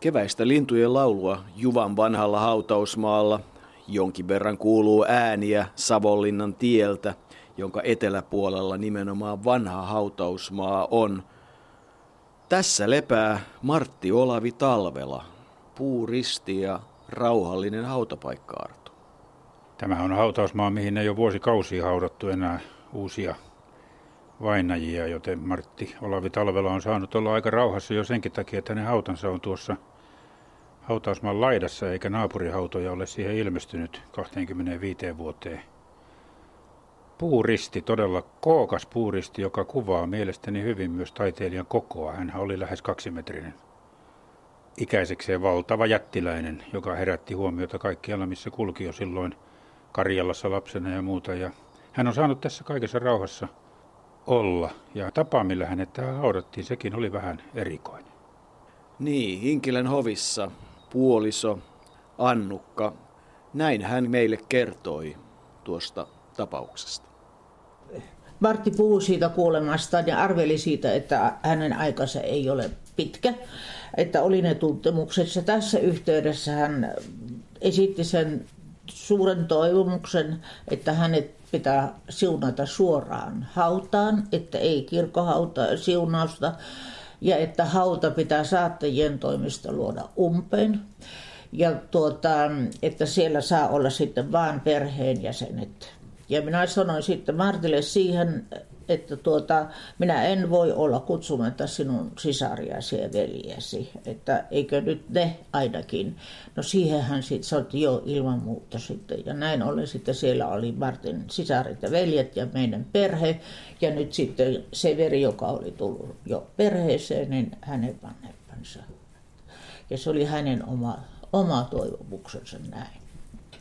Keväistä lintujen laulua Juvan vanhalla hautausmaalla jonkin verran kuuluu ääniä Savonlinnan tieltä, jonka eteläpuolella nimenomaan vanha hautausmaa on. Tässä lepää Martti Olavi Talvela, puuristi ja rauhallinen hautapaikka Arto. Tämä on hautausmaa, mihin ei ole vuosikausia haudattu enää uusia vainajia, joten Martti Olavi Talvela on saanut olla aika rauhassa jo senkin takia, että hänen hautansa on tuossa hautausmaan laidassa, eikä naapurihautoja ole siihen ilmestynyt 25 vuoteen. Puuristi, todella kookas puuristi, joka kuvaa mielestäni hyvin myös taiteilijan kokoa. Hän oli lähes kaksimetrinen. Ikäisekseen valtava jättiläinen, joka herätti huomiota kaikkialla, missä kulki jo silloin Karjalassa lapsena ja muuta. Ja hän on saanut tässä kaikessa rauhassa olla. Ja tapa, millä hänet tähän haudattiin, sekin oli vähän erikoinen. Niin, Inkilän hovissa puoliso Annukka, näin hän meille kertoi tuosta tapauksesta. Martti puhui siitä kuolemastaan ja arveli siitä, että hänen aikansa ei ole pitkä, että oli ne tuntemukset. Tässä yhteydessä hän esitti sen suuren toivomuksen, että hänet pitää siunata suoraan hautaan, että ei kirkkohauta siunausta, ja että hauta pitää saattajien toimista luoda umpeen. Ja tuota, että siellä saa olla sitten vain perheenjäsenet. Ja minä sanoin sitten Martille siihen, että tuota, minä en voi olla kutsumatta sinun sisariasi ja veljesi, että eikö nyt ne ainakin. No siihen hän sitten sanoi, jo ilman muuta sitten. Ja näin ollen sitten siellä oli Martin sisarit ja veljet ja meidän perhe. Ja nyt sitten se veri, joka oli tullut jo perheeseen, niin hänen vanhempansa. Ja se oli hänen oma, oma toivomuksensa näin.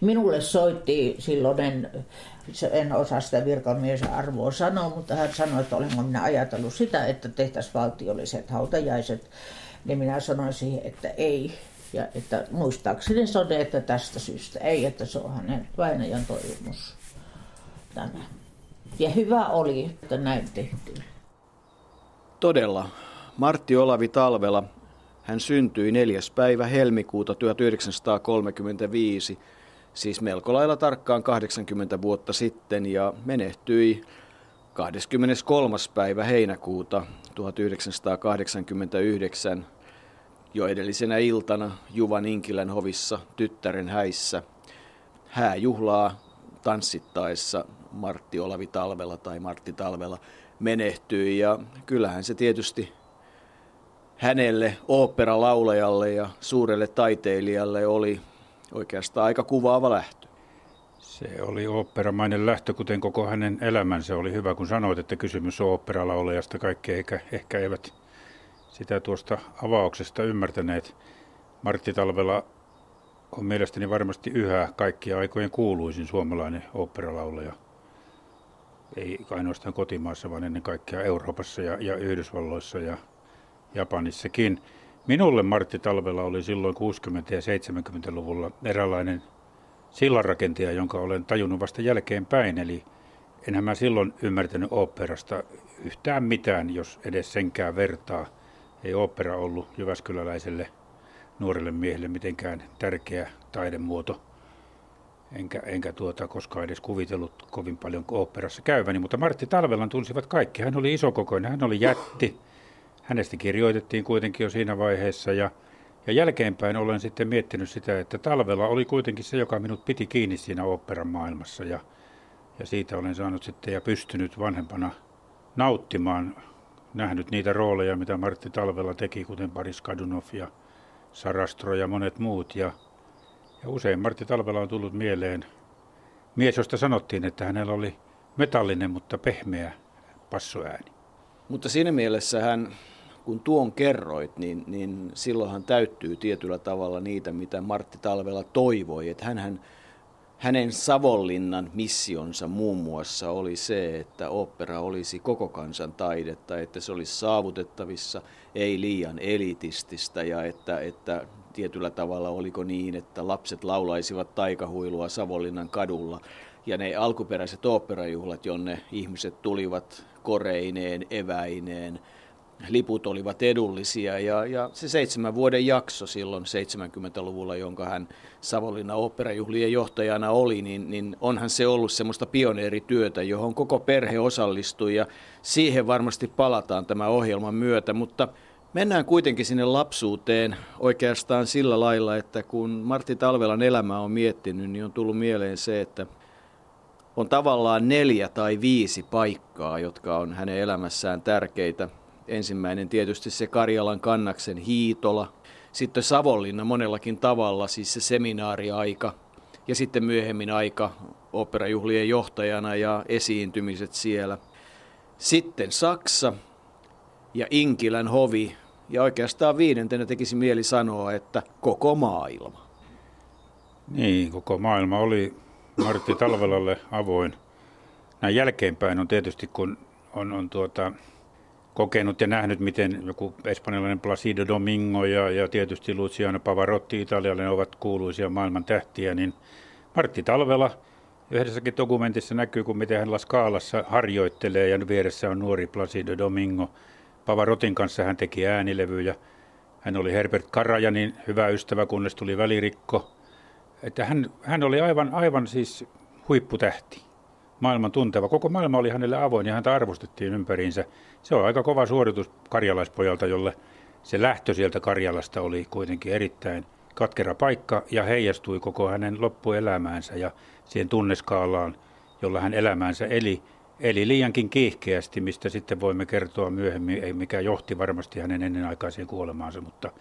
Minulle soitti silloinen, en osaa sitä virkamiesen arvoa sanoa, mutta hän sanoi, että olenko minä ajatellut sitä, että tehtäisiin valtiolliset hautajaiset. Niin minä sanoin siihen, että ei. Ja että muistaakseni se on, että tästä syystä ei, että se on hänen vainajan toivomus. Tämä. Ja hyvä oli, että näin tehtiin. Todella. Martti Olavi Talvela, hän syntyi 4. päivä helmikuuta 1935 siis melko lailla tarkkaan 80 vuotta sitten ja menehtyi 23. päivä heinäkuuta 1989 jo edellisenä iltana Juvan Inkilän hovissa tyttären häissä hääjuhlaa tanssittaessa Martti Olavi Talvela tai Martti Talvela menehtyi ja kyllähän se tietysti hänelle oopperalaulajalle ja suurelle taiteilijalle oli oikeastaan aika kuvaava lähtö. Se oli oopperamainen lähtö, kuten koko hänen elämänsä oli hyvä, kun sanoit, että kysymys on oopperalaulajasta. Kaikki eikä, ehkä eivät sitä tuosta avauksesta ymmärtäneet. Martti Talvela on mielestäni varmasti yhä kaikkia aikojen kuuluisin suomalainen oopperalaulaja. Ei ainoastaan kotimaassa, vaan ennen kaikkea Euroopassa ja, ja Yhdysvalloissa ja Japanissakin. Minulle Martti Talvela oli silloin 60- ja 70-luvulla eräänlainen sillanrakentaja, jonka olen tajunnut vasta jälkeenpäin. Eli enhän mä silloin ymmärtänyt oopperasta yhtään mitään, jos edes senkään vertaa. Ei opera ollut Jyväskyläläiselle nuorelle miehelle mitenkään tärkeä taidemuoto. Enkä, enkä tuota koskaan edes kuvitellut kovin paljon oopperassa käyväni, mutta Martti Talvelan tunsivat kaikki. Hän oli isokokoinen, hän oli jätti. Hänestä kirjoitettiin kuitenkin jo siinä vaiheessa ja, ja jälkeenpäin olen sitten miettinyt sitä, että talvella oli kuitenkin se, joka minut piti kiinni siinä operan maailmassa ja, ja siitä olen saanut sitten ja pystynyt vanhempana nauttimaan, nähnyt niitä rooleja, mitä Martti Talvella teki, kuten Paris Kadunov ja Sarastro ja monet muut. Ja, ja usein Martti Talvella on tullut mieleen mies, josta sanottiin, että hänellä oli metallinen, mutta pehmeä passoääni. Mutta siinä mielessä hän kun tuon kerroit, niin, niin silloinhan täyttyy tietyllä tavalla niitä, mitä Martti Talvela toivoi. Että hänhän, hänen Savonlinnan missionsa muun muassa oli se, että opera olisi koko kansan taidetta, että se olisi saavutettavissa, ei liian elitististä ja että, että tietyllä tavalla oliko niin, että lapset laulaisivat taikahuilua Savonlinnan kadulla ja ne alkuperäiset oopperajuhlat, jonne ihmiset tulivat koreineen, eväineen, liput olivat edullisia. Ja, ja se seitsemän vuoden jakso silloin 70-luvulla, jonka hän Savonlinnan operajuhlien johtajana oli, niin, niin onhan se ollut semmoista pioneerityötä, johon koko perhe osallistui. Ja siihen varmasti palataan tämän ohjelman myötä, mutta Mennään kuitenkin sinne lapsuuteen oikeastaan sillä lailla, että kun Martti Talvelan elämää on miettinyt, niin on tullut mieleen se, että on tavallaan neljä tai viisi paikkaa, jotka on hänen elämässään tärkeitä. Ensimmäinen tietysti se Karjalan kannaksen Hiitola, sitten Savonlinna monellakin tavalla, siis se seminaariaika, ja sitten myöhemmin aika operajuhlien johtajana ja esiintymiset siellä. Sitten Saksa ja Inkilän hovi, ja oikeastaan viidentenä tekisi mieli sanoa, että koko maailma. Niin, koko maailma oli Martti Talvelalle avoin. Näin jälkeenpäin on tietysti, kun on, on tuota, kokenut ja nähnyt, miten joku espanjalainen Placido Domingo ja, ja tietysti Luciano Pavarotti italialainen ovat kuuluisia maailman tähtiä, niin Martti Talvela yhdessäkin dokumentissa näkyy, kun miten hän Laskaalassa harjoittelee ja vieressä on nuori Placido Domingo. Pavarotin kanssa hän teki äänilevyjä. Hän oli Herbert Karajanin hyvä ystävä, kunnes tuli välirikko. Että hän, hän oli aivan, aivan siis huipputähti maailman tunteva. Koko maailma oli hänelle avoin ja häntä arvostettiin ympäriinsä. Se on aika kova suoritus karjalaispojalta, jolle se lähtö sieltä Karjalasta oli kuitenkin erittäin katkera paikka ja heijastui koko hänen loppuelämäänsä ja siihen tunneskaalaan, jolla hän elämäänsä eli. Eli liiankin kiihkeästi, mistä sitten voimme kertoa myöhemmin, mikä johti varmasti hänen ennenaikaiseen kuolemaansa, mutta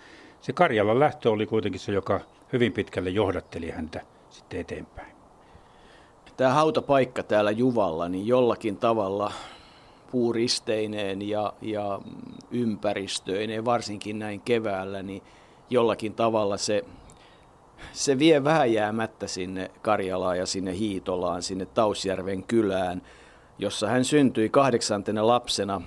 se Karjalan lähtö oli kuitenkin se, joka hyvin pitkälle johdatteli häntä sitten eteenpäin tämä hautapaikka täällä Juvalla, niin jollakin tavalla puuristeineen ja, ja ympäristöineen, varsinkin näin keväällä, niin jollakin tavalla se, se vie vähän jäämättä sinne Karjalaan ja sinne Hiitolaan, sinne Tausjärven kylään, jossa hän syntyi kahdeksantena lapsena.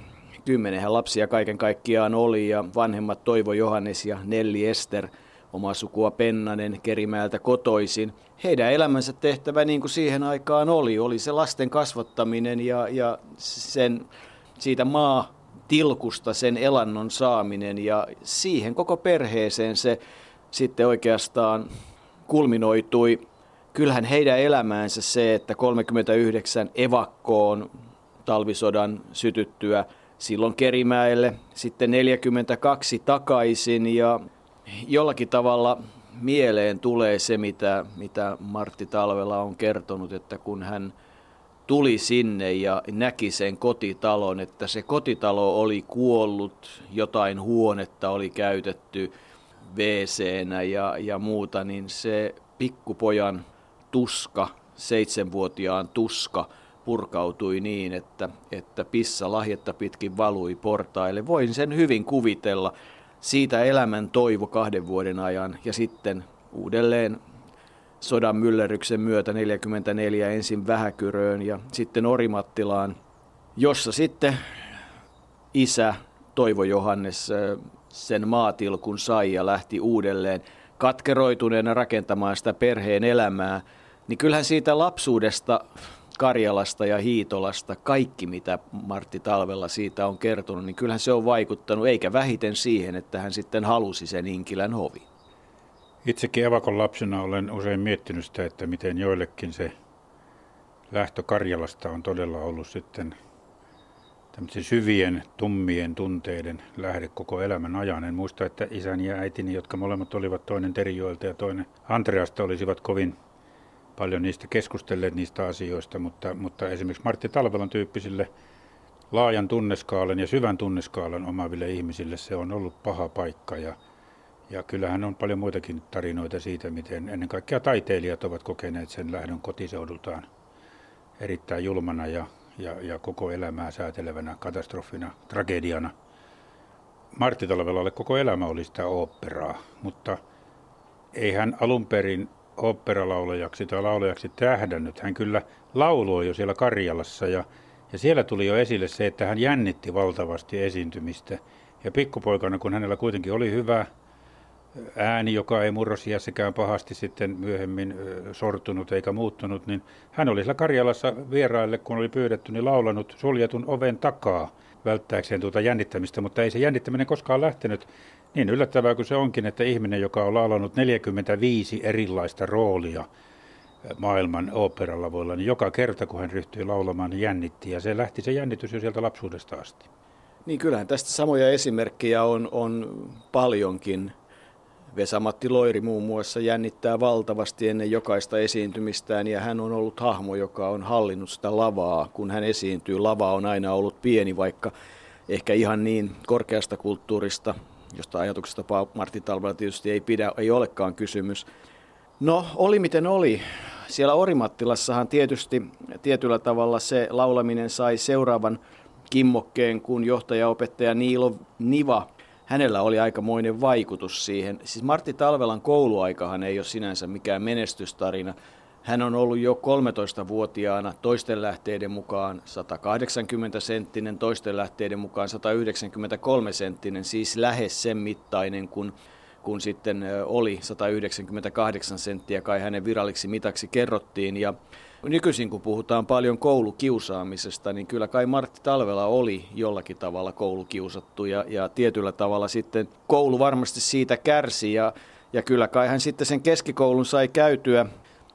Kymmenenhän lapsia kaiken kaikkiaan oli ja vanhemmat Toivo Johannes ja Nelli Ester – oma sukua Pennanen Kerimäeltä kotoisin. Heidän elämänsä tehtävä niin kuin siihen aikaan oli, oli se lasten kasvattaminen ja, ja sen, siitä maa tilkusta sen elannon saaminen ja siihen koko perheeseen se sitten oikeastaan kulminoitui. Kyllähän heidän elämäänsä se, että 39 evakkoon talvisodan sytyttyä silloin Kerimäelle, sitten 42 takaisin ja jollakin tavalla mieleen tulee se, mitä, mitä Martti Talvela on kertonut, että kun hän tuli sinne ja näki sen kotitalon, että se kotitalo oli kuollut, jotain huonetta oli käytetty wc ja, ja muuta, niin se pikkupojan tuska, seitsemänvuotiaan tuska, purkautui niin, että, että pissa lahjetta pitkin valui portaille. Voin sen hyvin kuvitella siitä elämän toivo kahden vuoden ajan ja sitten uudelleen sodan myllerryksen myötä 44 ensin Vähäkyröön ja sitten Orimattilaan, jossa sitten isä Toivo Johannes sen maatilkun sai ja lähti uudelleen katkeroituneena rakentamaan sitä perheen elämää, niin kyllähän siitä lapsuudesta Karjalasta ja Hiitolasta, kaikki mitä Martti Talvella siitä on kertonut, niin kyllähän se on vaikuttanut, eikä vähiten siihen, että hän sitten halusi sen Inkilän hovi. Itsekin evakon lapsena olen usein miettinyt sitä, että miten joillekin se lähtö Karjalasta on todella ollut sitten tämmöisen syvien, tummien tunteiden lähde koko elämän ajan. En muista, että isäni ja äitini, jotka molemmat olivat toinen Terijoelta ja toinen Andreasta, olisivat kovin paljon niistä keskustelleet niistä asioista, mutta, mutta esimerkiksi Martti Talvelan tyyppisille laajan tunneskaalan ja syvän tunneskaalan omaaville ihmisille se on ollut paha paikka ja, ja kyllähän on paljon muitakin tarinoita siitä, miten ennen kaikkea taiteilijat ovat kokeneet sen lähdön kotiseudultaan erittäin julmana ja, ja, ja koko elämää säätelevänä katastrofina, tragediana. Martti Talvelalle koko elämä oli sitä oopperaa, mutta ei hän alun perin oopperalaulajaksi tai laulajaksi tähdännyt. Hän kyllä lauloi jo siellä Karjalassa ja, ja siellä tuli jo esille se, että hän jännitti valtavasti esiintymistä. Ja pikkupoikana, kun hänellä kuitenkin oli hyvä ääni, joka ei murrosiässäkään pahasti sitten myöhemmin sortunut eikä muuttunut, niin hän oli siellä Karjalassa vieraille, kun oli pyydetty, niin laulanut suljetun oven takaa välttääkseen tuota jännittämistä, mutta ei se jännittäminen koskaan lähtenyt. Niin yllättävää kuin se onkin, että ihminen, joka on laulanut 45 erilaista roolia maailman oopperalavoilla, niin joka kerta kun hän ryhtyi laulamaan, niin jännitti. Ja se lähti se jännitys jo sieltä lapsuudesta asti. Niin kyllähän tästä samoja esimerkkejä on, on paljonkin. Vesamatti Loiri muun muassa jännittää valtavasti ennen jokaista esiintymistään ja hän on ollut hahmo, joka on hallinnut sitä lavaa. Kun hän esiintyy, lava on aina ollut pieni, vaikka ehkä ihan niin korkeasta kulttuurista, josta ajatuksesta Martti Talvella tietysti ei pidä, ei olekaan kysymys. No, oli miten oli. Siellä Orimattilassahan tietysti tietyllä tavalla se laulaminen sai seuraavan kimmokkeen, kun johtajaopettaja Niilo Niva hänellä oli aikamoinen vaikutus siihen. Siis Martti Talvelan kouluaikahan ei ole sinänsä mikään menestystarina. Hän on ollut jo 13-vuotiaana toisten lähteiden mukaan 180 senttinen, toisten lähteiden mukaan 193 senttinen, siis lähes sen mittainen kuin kun sitten oli 198 senttiä, kai hänen viralliksi mitaksi kerrottiin. Ja nykyisin kun puhutaan paljon koulukiusaamisesta, niin kyllä kai Martti Talvela oli jollakin tavalla koulukiusattu ja, ja tietyllä tavalla sitten koulu varmasti siitä kärsi ja, ja kyllä kai hän sitten sen keskikoulun sai käytyä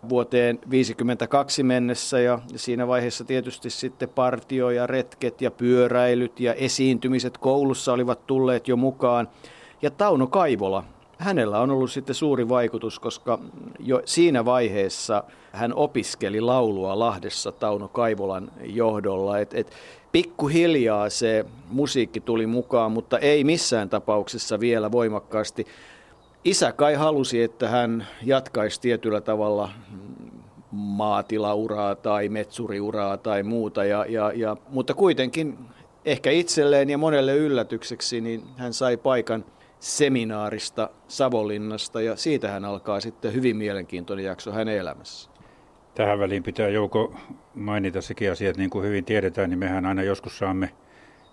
vuoteen 52 mennessä ja siinä vaiheessa tietysti sitten partio ja retket ja pyöräilyt ja esiintymiset koulussa olivat tulleet jo mukaan. Ja Tauno Kaivola, hänellä on ollut sitten suuri vaikutus, koska jo siinä vaiheessa hän opiskeli laulua Lahdessa Tauno Kaivolan johdolla. Et, et pikkuhiljaa se musiikki tuli mukaan, mutta ei missään tapauksessa vielä voimakkaasti. Isä kai halusi, että hän jatkaisi tietyllä tavalla maatilauraa tai metsuriuraa tai muuta, ja, ja, ja, mutta kuitenkin ehkä itselleen ja monelle yllätykseksi niin hän sai paikan – seminaarista Savonlinnasta ja siitä hän alkaa sitten hyvin mielenkiintoinen jakso hänen elämässä. Tähän väliin pitää Jouko mainita sekin asia, että niin kuin hyvin tiedetään, niin mehän aina joskus saamme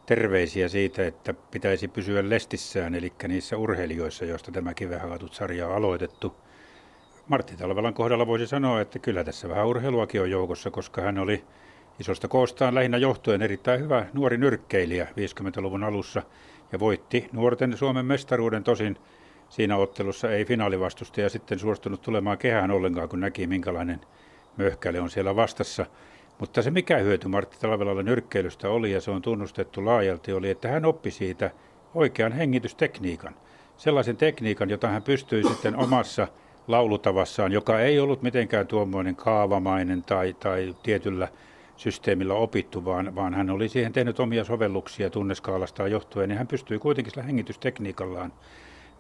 terveisiä siitä, että pitäisi pysyä lestissään, eli niissä urheilijoissa, joista tämä kivehakatut sarja on aloitettu. Martti Talvelan kohdalla voisi sanoa, että kyllä tässä vähän urheiluakin on joukossa, koska hän oli isosta koostaan lähinnä johtuen erittäin hyvä nuori nyrkkeilijä 50-luvun alussa – ja voitti nuorten Suomen mestaruuden tosin siinä ottelussa ei finaalivastustaja sitten suostunut tulemaan kehään ollenkaan, kun näki minkälainen möhkäle on siellä vastassa. Mutta se mikä hyöty Martti Talvelalle nyrkkeilystä oli, ja se on tunnustettu laajalti, oli, että hän oppi siitä oikean hengitystekniikan. Sellaisen tekniikan, jota hän pystyi sitten omassa laulutavassaan, joka ei ollut mitenkään tuommoinen kaavamainen tai, tai tietyllä systeemillä opittu, vaan, vaan hän oli siihen tehnyt omia sovelluksia tunneskaalastaan johtuen, niin hän pystyi kuitenkin sillä hengitystekniikallaan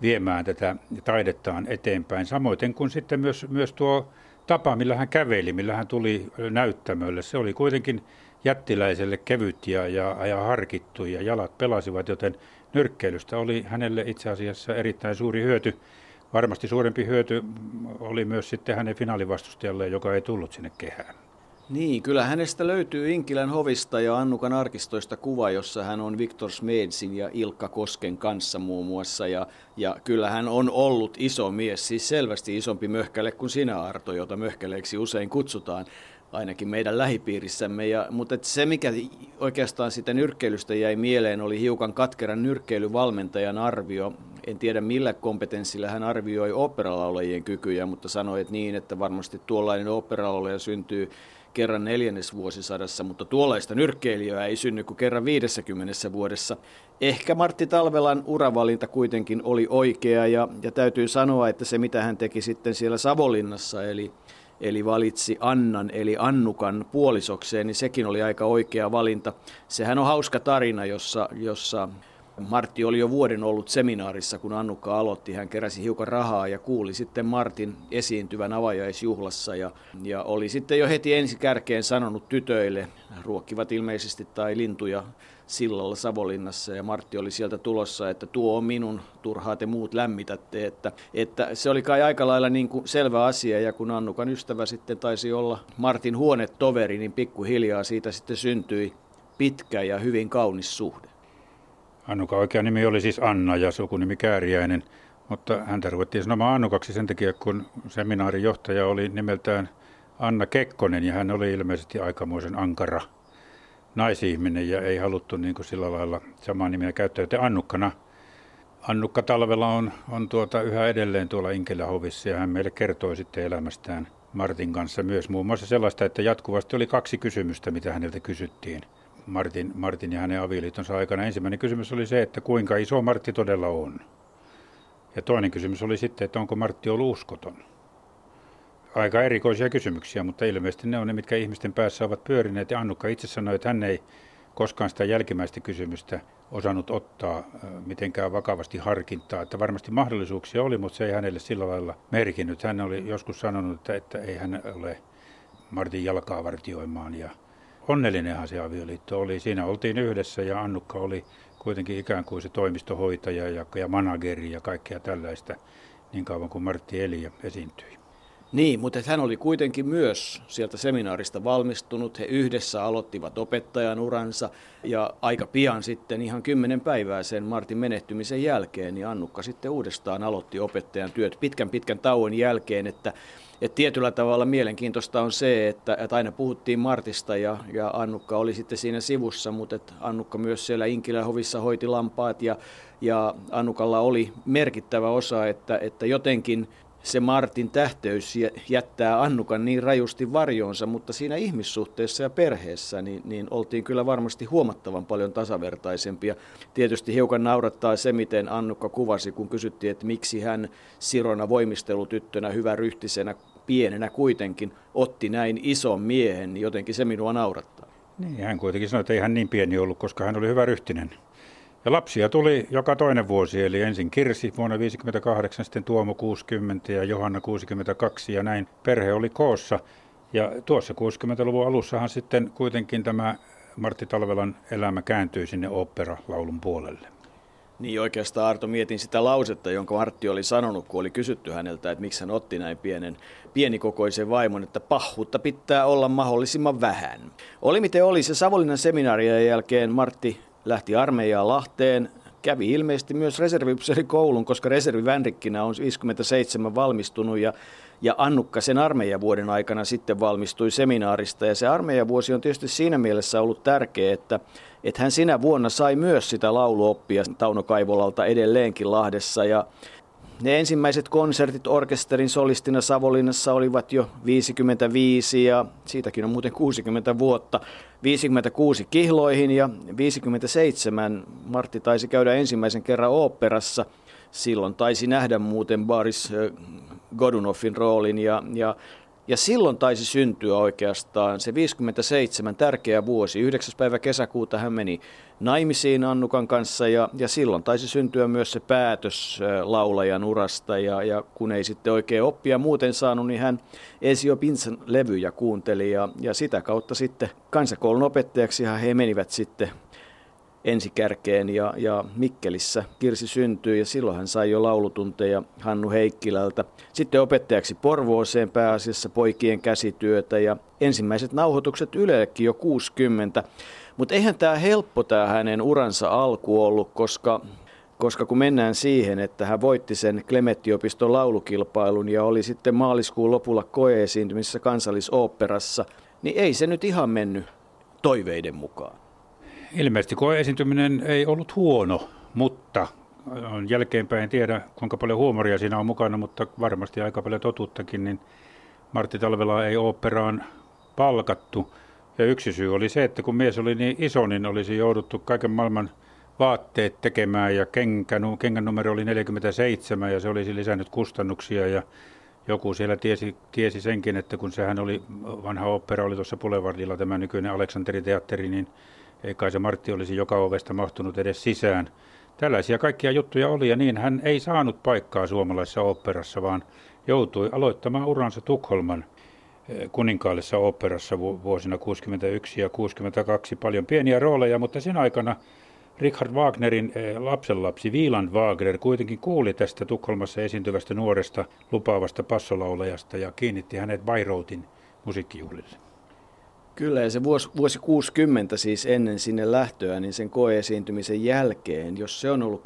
viemään tätä taidettaan eteenpäin. Samoin kuin sitten myös, myös tuo tapa, millä hän käveli, millä hän tuli näyttämölle, se oli kuitenkin jättiläiselle kevyt ja, ja, ja harkittu ja jalat pelasivat, joten nyrkkeilystä oli hänelle itse asiassa erittäin suuri hyöty. Varmasti suurempi hyöty oli myös sitten hänen finaalivastustajalle, joka ei tullut sinne kehään. Niin, kyllä hänestä löytyy Inkilän hovista ja Annukan arkistoista kuva, jossa hän on Viktor Smedsin ja Ilkka Kosken kanssa muun muassa. Ja, ja kyllä hän on ollut iso mies, siis selvästi isompi möhkäle kuin sinä Arto, jota möhkäleeksi usein kutsutaan ainakin meidän lähipiirissämme. Ja, mutta se, mikä oikeastaan sitä nyrkkeilystä jäi mieleen, oli hiukan katkeran nyrkkeilyvalmentajan arvio. En tiedä millä kompetenssilla hän arvioi operalaulajien kykyjä, mutta sanoi, että niin, että varmasti tuollainen operalaulaja syntyy kerran neljännesvuosisadassa, mutta tuollaista nyrkkeilijää ei synny kuin kerran 50 vuodessa. Ehkä Martti Talvelan uravalinta kuitenkin oli oikea ja, ja täytyy sanoa, että se mitä hän teki sitten siellä Savolinnassa, eli, eli valitsi Annan eli Annukan puolisokseen, niin sekin oli aika oikea valinta. Sehän on hauska tarina, jossa, jossa Martti oli jo vuoden ollut seminaarissa, kun Annukka aloitti. Hän keräsi hiukan rahaa ja kuuli sitten Martin esiintyvän avajaisjuhlassa ja, ja oli sitten jo heti ensi kärkeen sanonut tytöille, ruokkivat ilmeisesti tai lintuja sillalla Savolinnassa ja Martti oli sieltä tulossa, että tuo on minun, turhaa te muut lämmitätte. Että, että se oli kai aika lailla niin kuin selvä asia ja kun Annukan ystävä sitten taisi olla Martin huonetoveri, niin pikkuhiljaa siitä sitten syntyi pitkä ja hyvin kaunis suhde. Annuka oikea nimi oli siis Anna ja sukunimi Kääriäinen. Mutta häntä ruvettiin sanomaan Annukaksi sen takia, kun seminaarin johtaja oli nimeltään Anna Kekkonen ja hän oli ilmeisesti aikamoisen ankara naisihminen ja ei haluttu niin kuin sillä lailla samaa nimeä käyttää. Joten Annukkana, Annukka Talvela on, on tuota yhä edelleen tuolla Inkelähovissa ja hän meille kertoi sitten elämästään Martin kanssa myös muun muassa sellaista, että jatkuvasti oli kaksi kysymystä, mitä häneltä kysyttiin. Martin, Martin ja hänen avioliitonsa aikana. Ensimmäinen kysymys oli se, että kuinka iso Martti todella on. Ja toinen kysymys oli sitten, että onko Martti ollut uskoton. Aika erikoisia kysymyksiä, mutta ilmeisesti ne on ne, mitkä ihmisten päässä ovat pyörineet. Ja Annukka itse sanoi, että hän ei koskaan sitä jälkimmäistä kysymystä osannut ottaa mitenkään vakavasti harkintaa. Että varmasti mahdollisuuksia oli, mutta se ei hänelle sillä lailla merkinnyt. Hän oli joskus sanonut, että, että ei hän ole Martin jalkaa vartioimaan. Ja onnellinenhan se avioliitto oli. Siinä oltiin yhdessä ja Annukka oli kuitenkin ikään kuin se toimistohoitaja ja, ja manageri ja kaikkea tällaista niin kauan kuin Martti eli ja esiintyi. Niin, mutta hän oli kuitenkin myös sieltä seminaarista valmistunut. He yhdessä aloittivat opettajan uransa ja aika pian sitten, ihan kymmenen päivää sen Martin menehtymisen jälkeen, niin Annukka sitten uudestaan aloitti opettajan työt pitkän pitkän tauon jälkeen, että et tietyllä tavalla mielenkiintoista on se, että, että aina puhuttiin Martista ja, ja Annukka oli sitten siinä sivussa, mutta että Annukka myös siellä Inkilähovissa hoiti lampaat ja, ja Annukalla oli merkittävä osa, että, että jotenkin se Martin tähteys jättää Annukan niin rajusti varjoonsa, mutta siinä ihmissuhteessa ja perheessä niin, niin oltiin kyllä varmasti huomattavan paljon tasavertaisempia. Tietysti hiukan naurattaa se, miten Annukka kuvasi, kun kysyttiin, että miksi hän Sirona voimistelutyttönä, hyvä ryhtisenä, pienenä kuitenkin otti näin ison miehen, niin jotenkin se minua naurattaa. Niin, hän kuitenkin sanoi, että ei hän niin pieni ollut, koska hän oli hyvä ryhtinen. Ja lapsia tuli joka toinen vuosi, eli ensin Kirsi vuonna 58, sitten Tuomo 60 ja Johanna 62 ja näin perhe oli koossa. Ja tuossa 60-luvun alussahan sitten kuitenkin tämä Martti Talvelan elämä kääntyi sinne opera-laulun puolelle. Niin oikeastaan Arto mietin sitä lausetta, jonka Martti oli sanonut, kun oli kysytty häneltä, että miksi hän otti näin pienen, pienikokoisen vaimon, että pahuutta pitää olla mahdollisimman vähän. Oli miten oli, se Savonlinnan seminaarien jälkeen Martti lähti armeijaan Lahteen, kävi ilmeisesti myös reserviupseerikoulun, koska reservivänrikkinä on 57 valmistunut ja, ja Annukka sen armeijavuoden aikana sitten valmistui seminaarista. Ja se armeijavuosi on tietysti siinä mielessä ollut tärkeä, että, että hän sinä vuonna sai myös sitä lauluoppia Tauno Kaivolalta edelleenkin Lahdessa ja ne ensimmäiset konsertit orkesterin solistina Savolinnassa olivat jo 55 ja siitäkin on muuten 60 vuotta. 56 kihloihin ja 57 Martti taisi käydä ensimmäisen kerran oopperassa. Silloin taisi nähdä muuten Boris Godunovin roolin ja, ja ja silloin taisi syntyä oikeastaan se 57 tärkeä vuosi. 9. päivä kesäkuuta hän meni naimisiin Annukan kanssa ja, ja silloin taisi syntyä myös se päätös laulajan urasta. Ja, ja kun ei sitten oikein oppia muuten saanut, niin hän Esio Pinsan levyjä kuunteli ja, ja sitä kautta sitten kansakoulun opettajaksi he menivät sitten ensikärkeen ja, ja Mikkelissä Kirsi syntyi ja silloin hän sai jo laulutunteja Hannu Heikkilältä. Sitten opettajaksi Porvooseen pääasiassa poikien käsityötä ja ensimmäiset nauhoitukset Ylellekin jo 60. Mutta eihän tämä helppo tämä hänen uransa alku ollut, koska koska kun mennään siihen, että hän voitti sen Klemettiopiston laulukilpailun ja oli sitten maaliskuun lopulla koeesiintymissä kansallisoopperassa, niin ei se nyt ihan mennyt toiveiden mukaan. Ilmeisesti koeesiintyminen ei ollut huono, mutta jälkeenpäin en tiedä kuinka paljon huumoria siinä on mukana, mutta varmasti aika paljon totuuttakin, niin Martti Talvela ei operaan palkattu. Ja yksi syy oli se, että kun mies oli niin iso, niin olisi jouduttu kaiken maailman vaatteet tekemään ja kenkän, kengän numero oli 47 ja se olisi lisännyt kustannuksia ja joku siellä tiesi, tiesi senkin, että kun sehän oli, vanha opera oli tuossa Boulevardilla tämä nykyinen Aleksanteri-teatteri, niin ei kai se Martti olisi joka ovesta mahtunut edes sisään. Tällaisia kaikkia juttuja oli ja niin hän ei saanut paikkaa suomalaisessa oopperassa, vaan joutui aloittamaan uransa Tukholman eh, kuninkaallisessa oopperassa vuosina 61 ja 62 paljon pieniä rooleja, mutta sen aikana Richard Wagnerin eh, lapsenlapsi Wieland Wagner kuitenkin kuuli tästä Tukholmassa esiintyvästä nuoresta lupaavasta passolaulajasta ja kiinnitti hänet Bayreuthin musiikkijuhlille. Kyllä, ja se vuosi, vuosi 60 siis ennen sinne lähtöä, niin sen koeesiintymisen jälkeen, jos se on ollut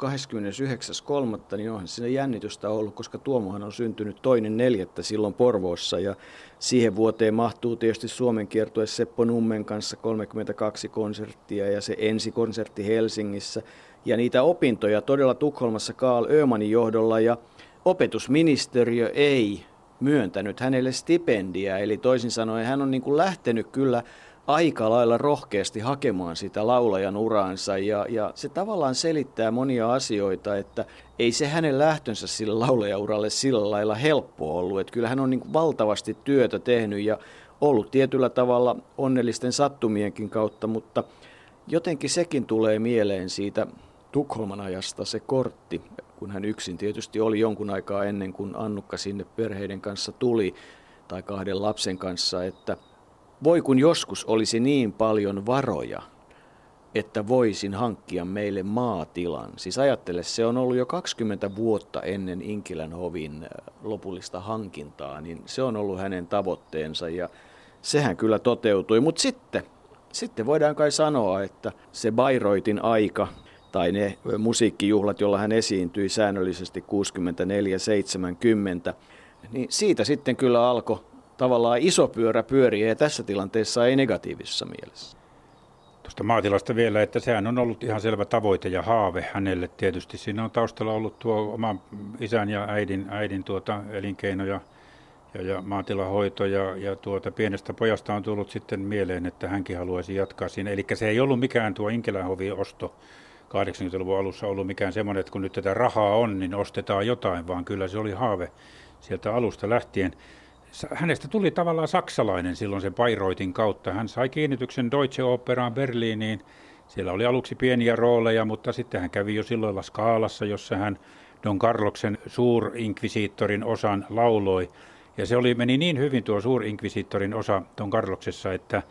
29.3., niin onhan sinne jännitystä ollut, koska Tuomohan on syntynyt toinen neljättä silloin Porvoossa, ja siihen vuoteen mahtuu tietysti Suomen kiertue Seppo Nummen kanssa 32 konserttia, ja se ensi konsertti Helsingissä, ja niitä opintoja todella Tukholmassa Karl Ömanin johdolla, ja opetusministeriö ei myöntänyt hänelle stipendiä. Eli toisin sanoen hän on niin kuin lähtenyt kyllä aika lailla rohkeasti hakemaan sitä laulajan uraansa ja, ja se tavallaan selittää monia asioita, että ei se hänen lähtönsä sille laulajauralle sillä lailla helppo ollut. Että kyllä hän on niin kuin valtavasti työtä tehnyt ja ollut tietyllä tavalla onnellisten sattumienkin kautta, mutta jotenkin sekin tulee mieleen siitä Tukholman ajasta se kortti, kun hän yksin tietysti oli jonkun aikaa ennen kuin Annukka sinne perheiden kanssa tuli, tai kahden lapsen kanssa, että voi kun joskus olisi niin paljon varoja, että voisin hankkia meille maatilan. Siis ajattele, se on ollut jo 20 vuotta ennen Inkilän hovin äh, lopullista hankintaa, niin se on ollut hänen tavoitteensa ja sehän kyllä toteutui. Mutta sitten, sitten voidaan kai sanoa, että se Bayreuthin aika, tai ne musiikkijuhlat, joilla hän esiintyi säännöllisesti 64-70, niin siitä sitten kyllä alkoi tavallaan iso pyörä pyöriä ja tässä tilanteessa ei negatiivisessa mielessä. Tuosta maatilasta vielä, että sehän on ollut ihan selvä tavoite ja haave hänelle tietysti. Siinä on taustalla ollut tuo oma isän ja äidin, äidin tuota elinkeino ja, ja, ja maatilahoito ja, ja tuota pienestä pojasta on tullut sitten mieleen, että hänkin haluaisi jatkaa siinä. Eli se ei ollut mikään tuo Inkelähovi osto 80-luvun alussa ollut mikään semmoinen, että kun nyt tätä rahaa on, niin ostetaan jotain, vaan kyllä se oli haave sieltä alusta lähtien. Hänestä tuli tavallaan saksalainen silloin sen Bayreuthin kautta. Hän sai kiinnityksen Deutsche Operaan Berliiniin. Siellä oli aluksi pieniä rooleja, mutta sitten hän kävi jo silloin Skaalassa, jossa hän Don Carloksen suurinkvisiittorin osan lauloi. Ja se oli, meni niin hyvin tuo suurinkvisiittorin osa Don Carloksessa, että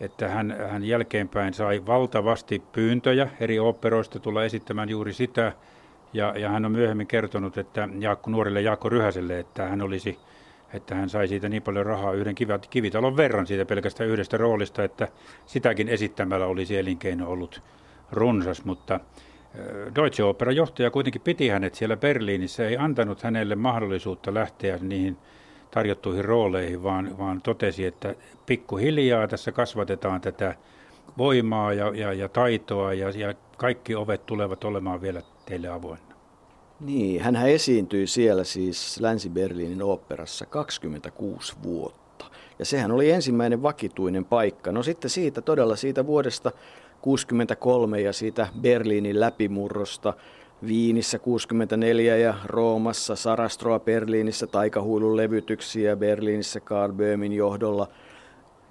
että hän, hän jälkeenpäin sai valtavasti pyyntöjä eri operoista tulla esittämään juuri sitä. Ja, ja hän on myöhemmin kertonut, että Jaakko, nuorille Jaakko Ryhäselle, että hän olisi että hän sai siitä niin paljon rahaa yhden kivitalon verran siitä pelkästään yhdestä roolista, että sitäkin esittämällä olisi elinkeino ollut runsas, mutta Deutsche Opera johtaja kuitenkin piti hänet siellä Berliinissä, ei antanut hänelle mahdollisuutta lähteä niihin tarjottuihin rooleihin, vaan, vaan totesi, että pikkuhiljaa tässä kasvatetaan tätä voimaa ja, ja, ja taitoa ja, ja kaikki ovet tulevat olemaan vielä teille avoinna. Niin, hän esiintyi siellä siis Länsi-Berliinin oopperassa 26 vuotta. Ja sehän oli ensimmäinen vakituinen paikka. No sitten siitä todella siitä vuodesta 63 ja siitä Berliinin läpimurrosta Viinissä 64 ja Roomassa, Sarastroa Berliinissä, taikahuilun levytyksiä Berliinissä Carl Böhmin johdolla.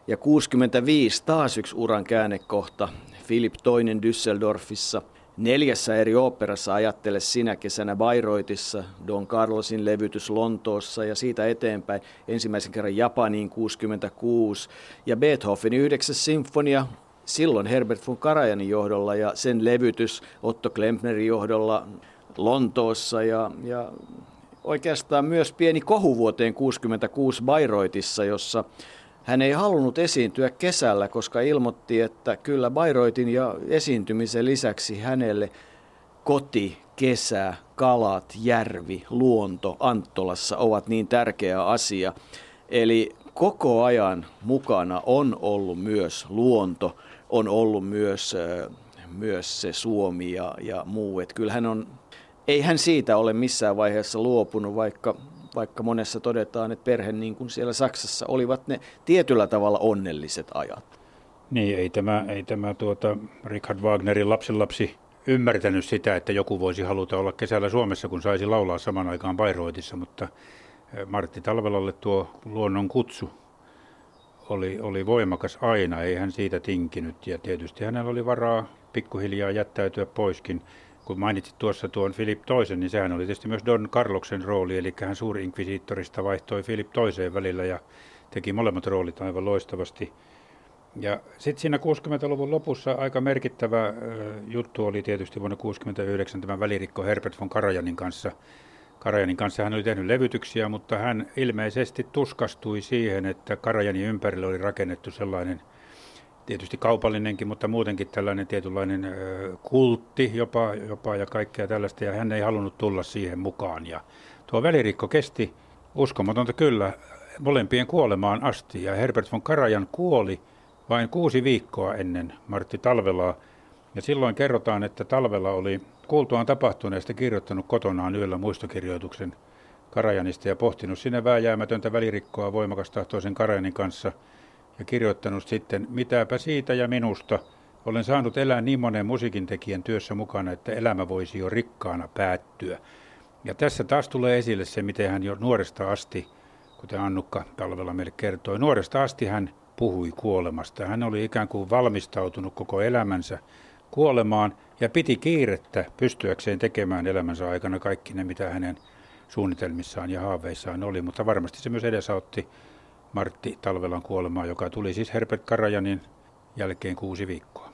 Ja 65 taas yksi uran käännekohta, Philip toinen Düsseldorfissa. Neljässä eri oopperassa ajattele sinä kesänä Bayreutissa, Don Carlosin levytys Lontoossa ja siitä eteenpäin ensimmäisen kerran Japaniin 66 ja Beethovenin yhdeksäs sinfonia silloin Herbert von Karajanin johdolla ja sen levytys Otto Klempnerin johdolla Lontoossa ja, ja oikeastaan myös pieni kohu vuoteen 66 Bayreutissa, jossa hän ei halunnut esiintyä kesällä, koska ilmoitti, että kyllä Bayreuthin ja esiintymisen lisäksi hänelle koti, kesä, kalat, järvi, luonto Anttolassa ovat niin tärkeä asia. Eli koko ajan mukana on ollut myös luonto – on ollut myös, myös se Suomi ja, ja muu. Että kyllähän on, ei hän siitä ole missään vaiheessa luopunut, vaikka, vaikka monessa todetaan, että perhe niin kuin siellä Saksassa olivat ne tietyllä tavalla onnelliset ajat. Niin, ei tämä, ei tämä tuota Richard Wagnerin lapsenlapsi ymmärtänyt sitä, että joku voisi haluta olla kesällä Suomessa, kun saisi laulaa saman aikaan Bayreutissa, mutta Martti Talvelalle tuo luonnon kutsu oli, oli voimakas aina, ei hän siitä tinkinyt. Ja tietysti hänellä oli varaa pikkuhiljaa jättäytyä poiskin. Kun mainitsit tuossa tuon Filip toisen, niin sehän oli tietysti myös Don Carloksen rooli, eli hän suurinkvisiittorista vaihtoi Filip toiseen välillä ja teki molemmat roolit aivan loistavasti. Ja sitten siinä 60-luvun lopussa aika merkittävä juttu oli tietysti vuonna 1969 tämä välirikko Herbert von Karajanin kanssa – Karajanin kanssa. Hän oli tehnyt levytyksiä, mutta hän ilmeisesti tuskastui siihen, että Karajanin ympärille oli rakennettu sellainen tietysti kaupallinenkin, mutta muutenkin tällainen tietynlainen kultti jopa, jopa ja kaikkea tällaista, ja hän ei halunnut tulla siihen mukaan. Ja tuo välirikko kesti uskomatonta kyllä molempien kuolemaan asti, ja Herbert von Karajan kuoli vain kuusi viikkoa ennen Martti Talvelaa, ja silloin kerrotaan, että Talvela oli kuultuaan tapahtuneesta kirjoittanut kotonaan yöllä muistokirjoituksen Karajanista ja pohtinut sinne vääjäämätöntä välirikkoa voimakastahtoisen Karajanin kanssa – ja kirjoittanut sitten, mitäpä siitä ja minusta. Olen saanut elää niin monen musiikintekijän työssä mukana, että elämä voisi jo rikkaana päättyä. Ja tässä taas tulee esille se, miten hän jo nuoresta asti, kuten Annukka talvella meille kertoi, nuoresta asti hän puhui kuolemasta. Hän oli ikään kuin valmistautunut koko elämänsä kuolemaan ja piti kiirettä pystyäkseen tekemään elämänsä aikana kaikki ne, mitä hänen suunnitelmissaan ja haaveissaan oli, mutta varmasti se myös edesautti Martti Talvelan kuolemaa, joka tuli siis Herbert Karajanin jälkeen kuusi viikkoa.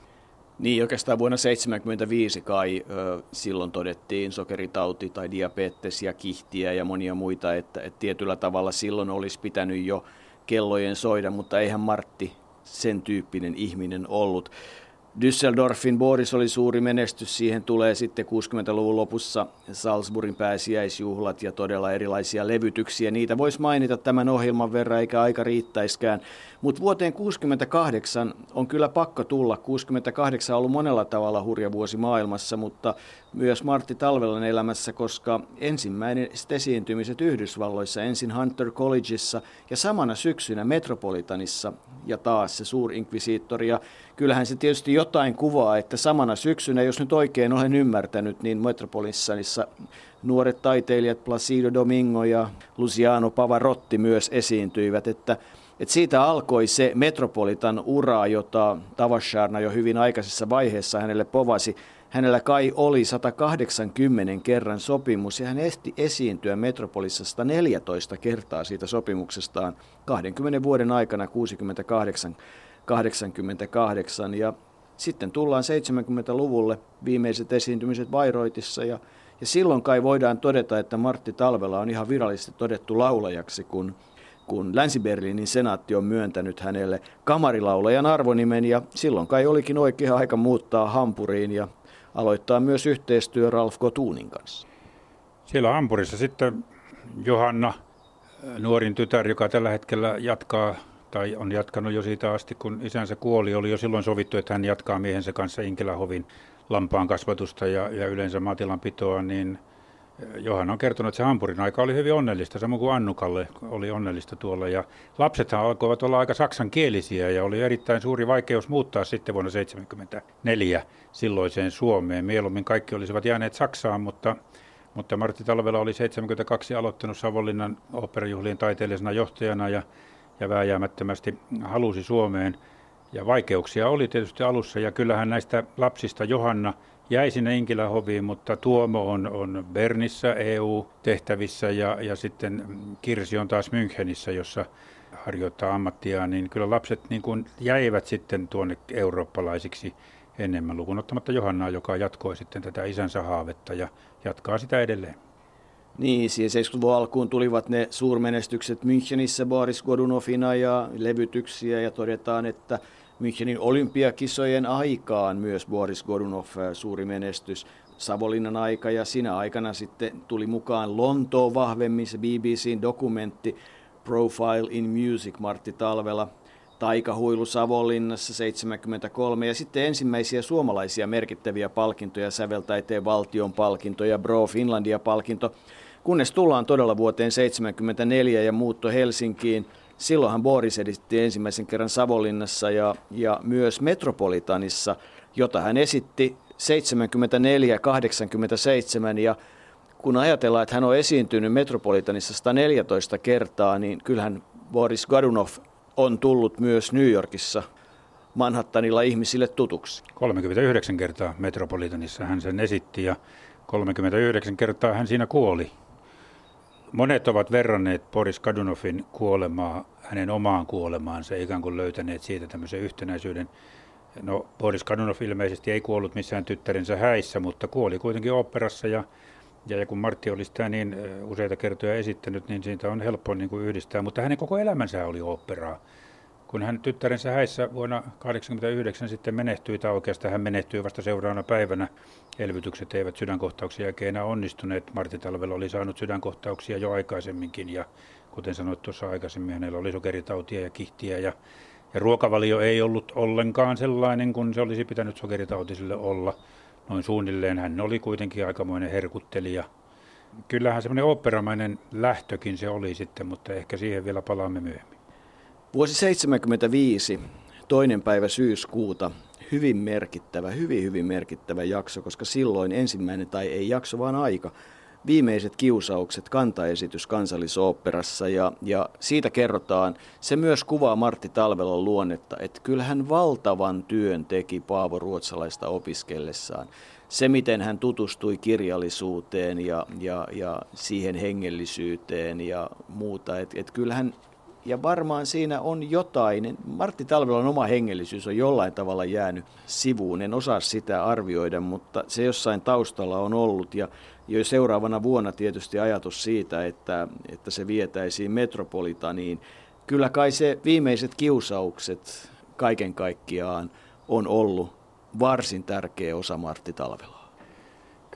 Niin, oikeastaan vuonna 1975 kai ö, silloin todettiin sokeritauti tai diabetes ja kihtiä ja monia muita, että, että tietyllä tavalla silloin olisi pitänyt jo kellojen soida, mutta eihän Martti sen tyyppinen ihminen ollut. Düsseldorfin Boris oli suuri menestys, siihen tulee sitten 60-luvun lopussa Salzburgin pääsiäisjuhlat ja todella erilaisia levytyksiä. Niitä voisi mainita tämän ohjelman verran, eikä aika riittäiskään. Mutta vuoteen 68 on kyllä pakko tulla. 68 on ollut monella tavalla hurja vuosi maailmassa, mutta myös Martti Talvelan elämässä, koska ensimmäinen esiintymiset Yhdysvalloissa, ensin Hunter Collegeissa ja samana syksynä Metropolitanissa ja taas se suurinkvisiittori. Ja kyllähän se tietysti jotain kuvaa, että samana syksynä, jos nyt oikein olen ymmärtänyt, niin Metropolitanissa nuoret taiteilijat Placido Domingo ja Luciano Pavarotti myös esiintyivät, että et siitä alkoi se Metropolitan ura, jota Tavasharna jo hyvin aikaisessa vaiheessa hänelle povasi. Hänellä kai oli 180 kerran sopimus ja hän esti esiintyä Metropolissa 114 kertaa siitä sopimuksestaan 20 vuoden aikana 68 88 ja sitten tullaan 70-luvulle viimeiset esiintymiset Bayreutissa ja, ja silloin kai voidaan todeta, että Martti Talvela on ihan virallisesti todettu laulajaksi, kun kun Länsi-Berliinin senaatti on myöntänyt hänelle kamarilaulajan arvonimen ja silloin kai olikin oikea aika muuttaa Hampuriin ja aloittaa myös yhteistyö Ralf Kotuunin kanssa. Siellä Hampurissa sitten Johanna, nuorin tytär, joka tällä hetkellä jatkaa tai on jatkanut jo siitä asti, kun isänsä kuoli, oli jo silloin sovittu, että hän jatkaa miehensä kanssa Inkelähovin lampaan kasvatusta ja, ja yleensä maatilanpitoa, niin Johan on kertonut, että se Hampurin aika oli hyvin onnellista, samoin kuin Annukalle oli onnellista tuolla. Ja lapsethan alkoivat olla aika saksankielisiä ja oli erittäin suuri vaikeus muuttaa sitten vuonna 1974 silloiseen Suomeen. Mieluummin kaikki olisivat jääneet Saksaan, mutta, mutta Martti Talvela oli 72 aloittanut Savonlinnan oopperajuhlien taiteellisena johtajana ja, ja vääjäämättömästi halusi Suomeen. Ja vaikeuksia oli tietysti alussa ja kyllähän näistä lapsista Johanna – jäi sinne Inkilän hoviin, mutta Tuomo on, on Bernissä EU-tehtävissä ja, ja sitten Kirsi on taas Münchenissä, jossa harjoittaa ammattia, niin kyllä lapset niin kuin jäivät sitten tuonne eurooppalaisiksi enemmän lukuun ottamatta Johannaa, joka jatkoi sitten tätä isänsä haavetta ja jatkaa sitä edelleen. Niin, siis 70-luvun alkuun tulivat ne suurmenestykset Münchenissä Boris Godunofina ja levytyksiä ja todetaan, että Münchenin olympiakisojen aikaan myös Boris Godunov suuri menestys. Savolinnan aika ja sinä aikana sitten tuli mukaan Lontoon vahvemmin se BBCn dokumentti Profile in Music Martti Talvela, Taikahuilu Savonlinnassa 73 ja sitten ensimmäisiä suomalaisia merkittäviä palkintoja, säveltaiteen valtion palkinto ja Bro Finlandia palkinto, kunnes tullaan todella vuoteen 74 ja muutto Helsinkiin – silloinhan Boris editti ensimmäisen kerran Savonlinnassa ja, ja myös Metropolitanissa, jota hän esitti 74-87 ja kun ajatellaan, että hän on esiintynyt Metropolitanissa 114 kertaa, niin kyllähän Boris Godunov on tullut myös New Yorkissa Manhattanilla ihmisille tutuksi. 39 kertaa Metropolitanissa hän sen esitti ja 39 kertaa hän siinä kuoli. Monet ovat verranneet Boris Kadunovin kuolemaa hänen omaan kuolemaansa, ikään kuin löytäneet siitä tämmöisen yhtenäisyyden. No, Boris Kadunov ilmeisesti ei kuollut missään tyttärensä häissä, mutta kuoli kuitenkin operassa ja, ja kun Martti oli sitä niin useita kertoja esittänyt, niin siitä on helppo niin kuin yhdistää. Mutta hänen koko elämänsä oli operaa. kun hän tyttärensä häissä vuonna 1989 sitten menehtyi, tai oikeastaan hän menehtyi vasta seuraavana päivänä, elvytykset eivät sydänkohtauksen jälkeen enää onnistuneet. Martti Talvella oli saanut sydänkohtauksia jo aikaisemminkin ja kuten sanoit tuossa aikaisemmin, hänellä oli sokeritautia ja kihtiä ja, ja ruokavalio ei ollut ollenkaan sellainen kuin se olisi pitänyt sokeritautisille olla. Noin suunnilleen hän oli kuitenkin aikamoinen herkuttelija. Kyllähän semmoinen operamainen lähtökin se oli sitten, mutta ehkä siihen vielä palaamme myöhemmin. Vuosi 1975, toinen päivä syyskuuta, hyvin merkittävä, hyvin hyvin merkittävä jakso, koska silloin ensimmäinen, tai ei jakso vaan aika, viimeiset kiusaukset, kantaesitys kansallisoopperassa ja, ja siitä kerrotaan, se myös kuvaa Martti Talvelon luonnetta, että kyllähän valtavan työn teki Paavo Ruotsalaista opiskellessaan. Se, miten hän tutustui kirjallisuuteen ja, ja, ja siihen hengellisyyteen ja muuta, että et kyllähän ja varmaan siinä on jotain. Martti Talvelan oma hengellisyys on jollain tavalla jäänyt sivuun. En osaa sitä arvioida, mutta se jossain taustalla on ollut. Ja jo seuraavana vuonna tietysti ajatus siitä, että, että se vietäisiin metropolitaniin. Kyllä kai se viimeiset kiusaukset kaiken kaikkiaan on ollut varsin tärkeä osa Martti Talvelaa.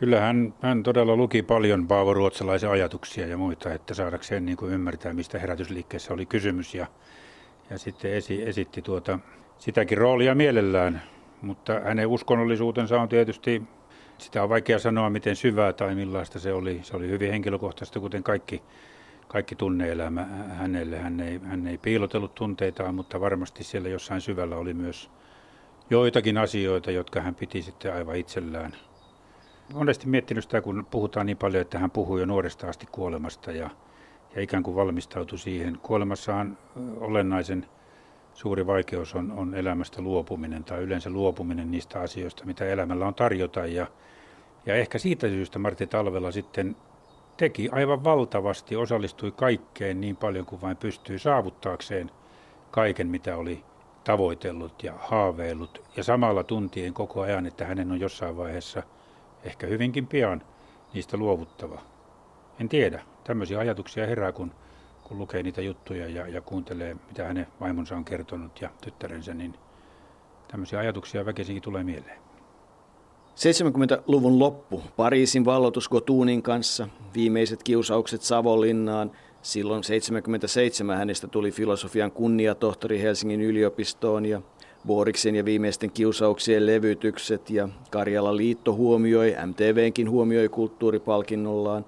Kyllä hän, hän todella luki paljon Paavo Ruotsalaisen ajatuksia ja muita, että saadakseen niin kuin ymmärtää, mistä herätysliikkeessä oli kysymys. Ja, ja sitten esi, esitti tuota, sitäkin roolia mielellään, mutta hänen uskonnollisuutensa on tietysti sitä on vaikea sanoa, miten syvää tai millaista se oli. Se oli hyvin henkilökohtaista, kuten kaikki, kaikki tunneelämä hänelle. Hän ei, hän ei piilotellut tunteitaan, mutta varmasti siellä jossain syvällä oli myös joitakin asioita, jotka hän piti sitten aivan itsellään. Monesti miettinyt sitä, kun puhutaan niin paljon, että hän puhuu jo nuoresta asti kuolemasta ja, ja ikään kuin valmistautui siihen. Kuolemassahan olennaisen suuri vaikeus on, on elämästä luopuminen tai yleensä luopuminen niistä asioista, mitä elämällä on tarjota. Ja, ja ehkä siitä syystä Martti Talvela sitten teki aivan valtavasti, osallistui kaikkeen niin paljon kuin vain pystyi saavuttaakseen kaiken, mitä oli tavoitellut ja haaveillut. Ja samalla tuntien koko ajan, että hänen on jossain vaiheessa, ehkä hyvinkin pian, niistä luovuttava. En tiedä. Tämmöisiä ajatuksia herää, kun kun lukee niitä juttuja ja, ja kuuntelee, mitä hänen vaimonsa on kertonut ja tyttärensä, niin tämmöisiä ajatuksia väkisinkin tulee mieleen. 70-luvun loppu, Pariisin valloitus Gotunin kanssa, viimeiset kiusaukset Savonlinnaan, silloin 77 hänestä tuli filosofian kunniatohtori Helsingin yliopistoon ja Boriksen ja viimeisten kiusauksien levytykset ja Karjala liitto huomioi, MTVnkin huomioi kulttuuripalkinnollaan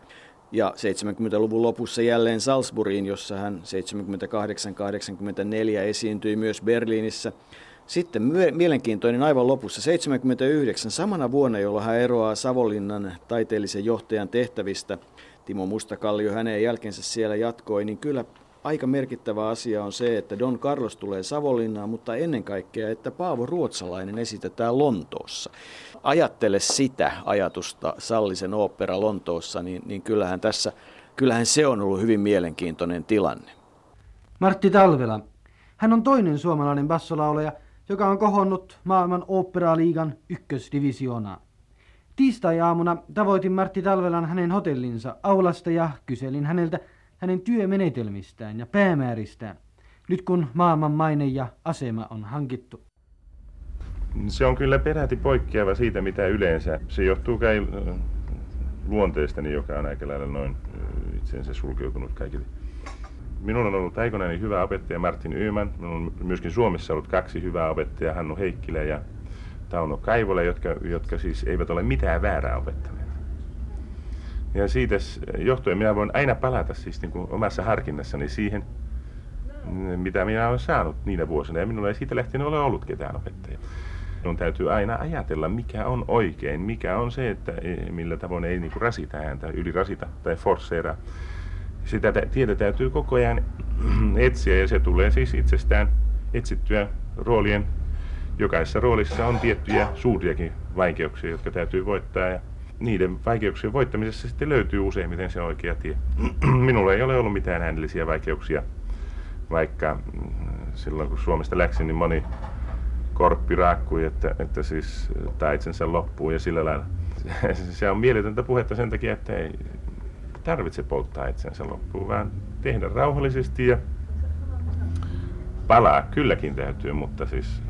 ja 70-luvun lopussa jälleen Salzburgiin, jossa hän 78-84 esiintyi myös Berliinissä. Sitten mielenkiintoinen aivan lopussa 79, samana vuonna, jolloin hän eroaa Savonlinnan taiteellisen johtajan tehtävistä, Timo Mustakallio hänen jälkensä siellä jatkoi, niin kyllä aika merkittävä asia on se, että Don Carlos tulee Savonlinnaan, mutta ennen kaikkea, että Paavo Ruotsalainen esitetään Lontoossa. Ajattele sitä ajatusta Sallisen opera Lontoossa, niin, niin kyllähän tässä, kyllähän se on ollut hyvin mielenkiintoinen tilanne. Martti Talvela. Hän on toinen suomalainen bassolauleja, joka on kohonnut maailman oopperaliigan ykkösdivisioonaan. Tiistai-aamuna tavoitin Martti Talvelan hänen hotellinsa aulasta ja kyselin häneltä, hänen työmenetelmistään ja päämääristään, nyt kun maailman maine ja asema on hankittu. Se on kyllä peräti poikkeava siitä, mitä yleensä. Se johtuu kai luonteestani, joka on aika lailla noin itsensä sulkeutunut kaikille. Minulla on ollut aikoinaan hyvä opettaja Martin Yyman. Minulla on myöskin Suomessa ollut kaksi hyvää opettajaa, Hannu Heikkilä ja Tauno Kaivola, jotka, jotka siis eivät ole mitään väärää opettaneet. Ja siitä johtuen minä voin aina palata siis niin kuin omassa harkinnassani siihen, mitä minä olen saanut niinä vuosina. Ja minulla ei siitä lähtien ole ollut ketään opettaja. Minun täytyy aina ajatella, mikä on oikein, mikä on se, että e, millä tavoin ei niin kuin rasita ääntä, ylirasita tai forceera. Sitä tietä täytyy koko ajan etsiä ja se tulee siis itsestään etsittyä roolien. Jokaisessa roolissa on tiettyjä suuriakin vaikeuksia, jotka täytyy voittaa. Ja niiden vaikeuksien voittamisessa sitten löytyy useimmiten se oikea tie. Minulla ei ole ollut mitään äänellisiä vaikeuksia, vaikka mm, silloin kun Suomesta läksin, niin moni korppi raakkui, että, että siis taitsensa loppuu ja sillä lailla. Se on mieletöntä puhetta sen takia, että ei tarvitse polttaa itsensä loppuun, vaan tehdä rauhallisesti ja palaa kylläkin täytyy, mutta siis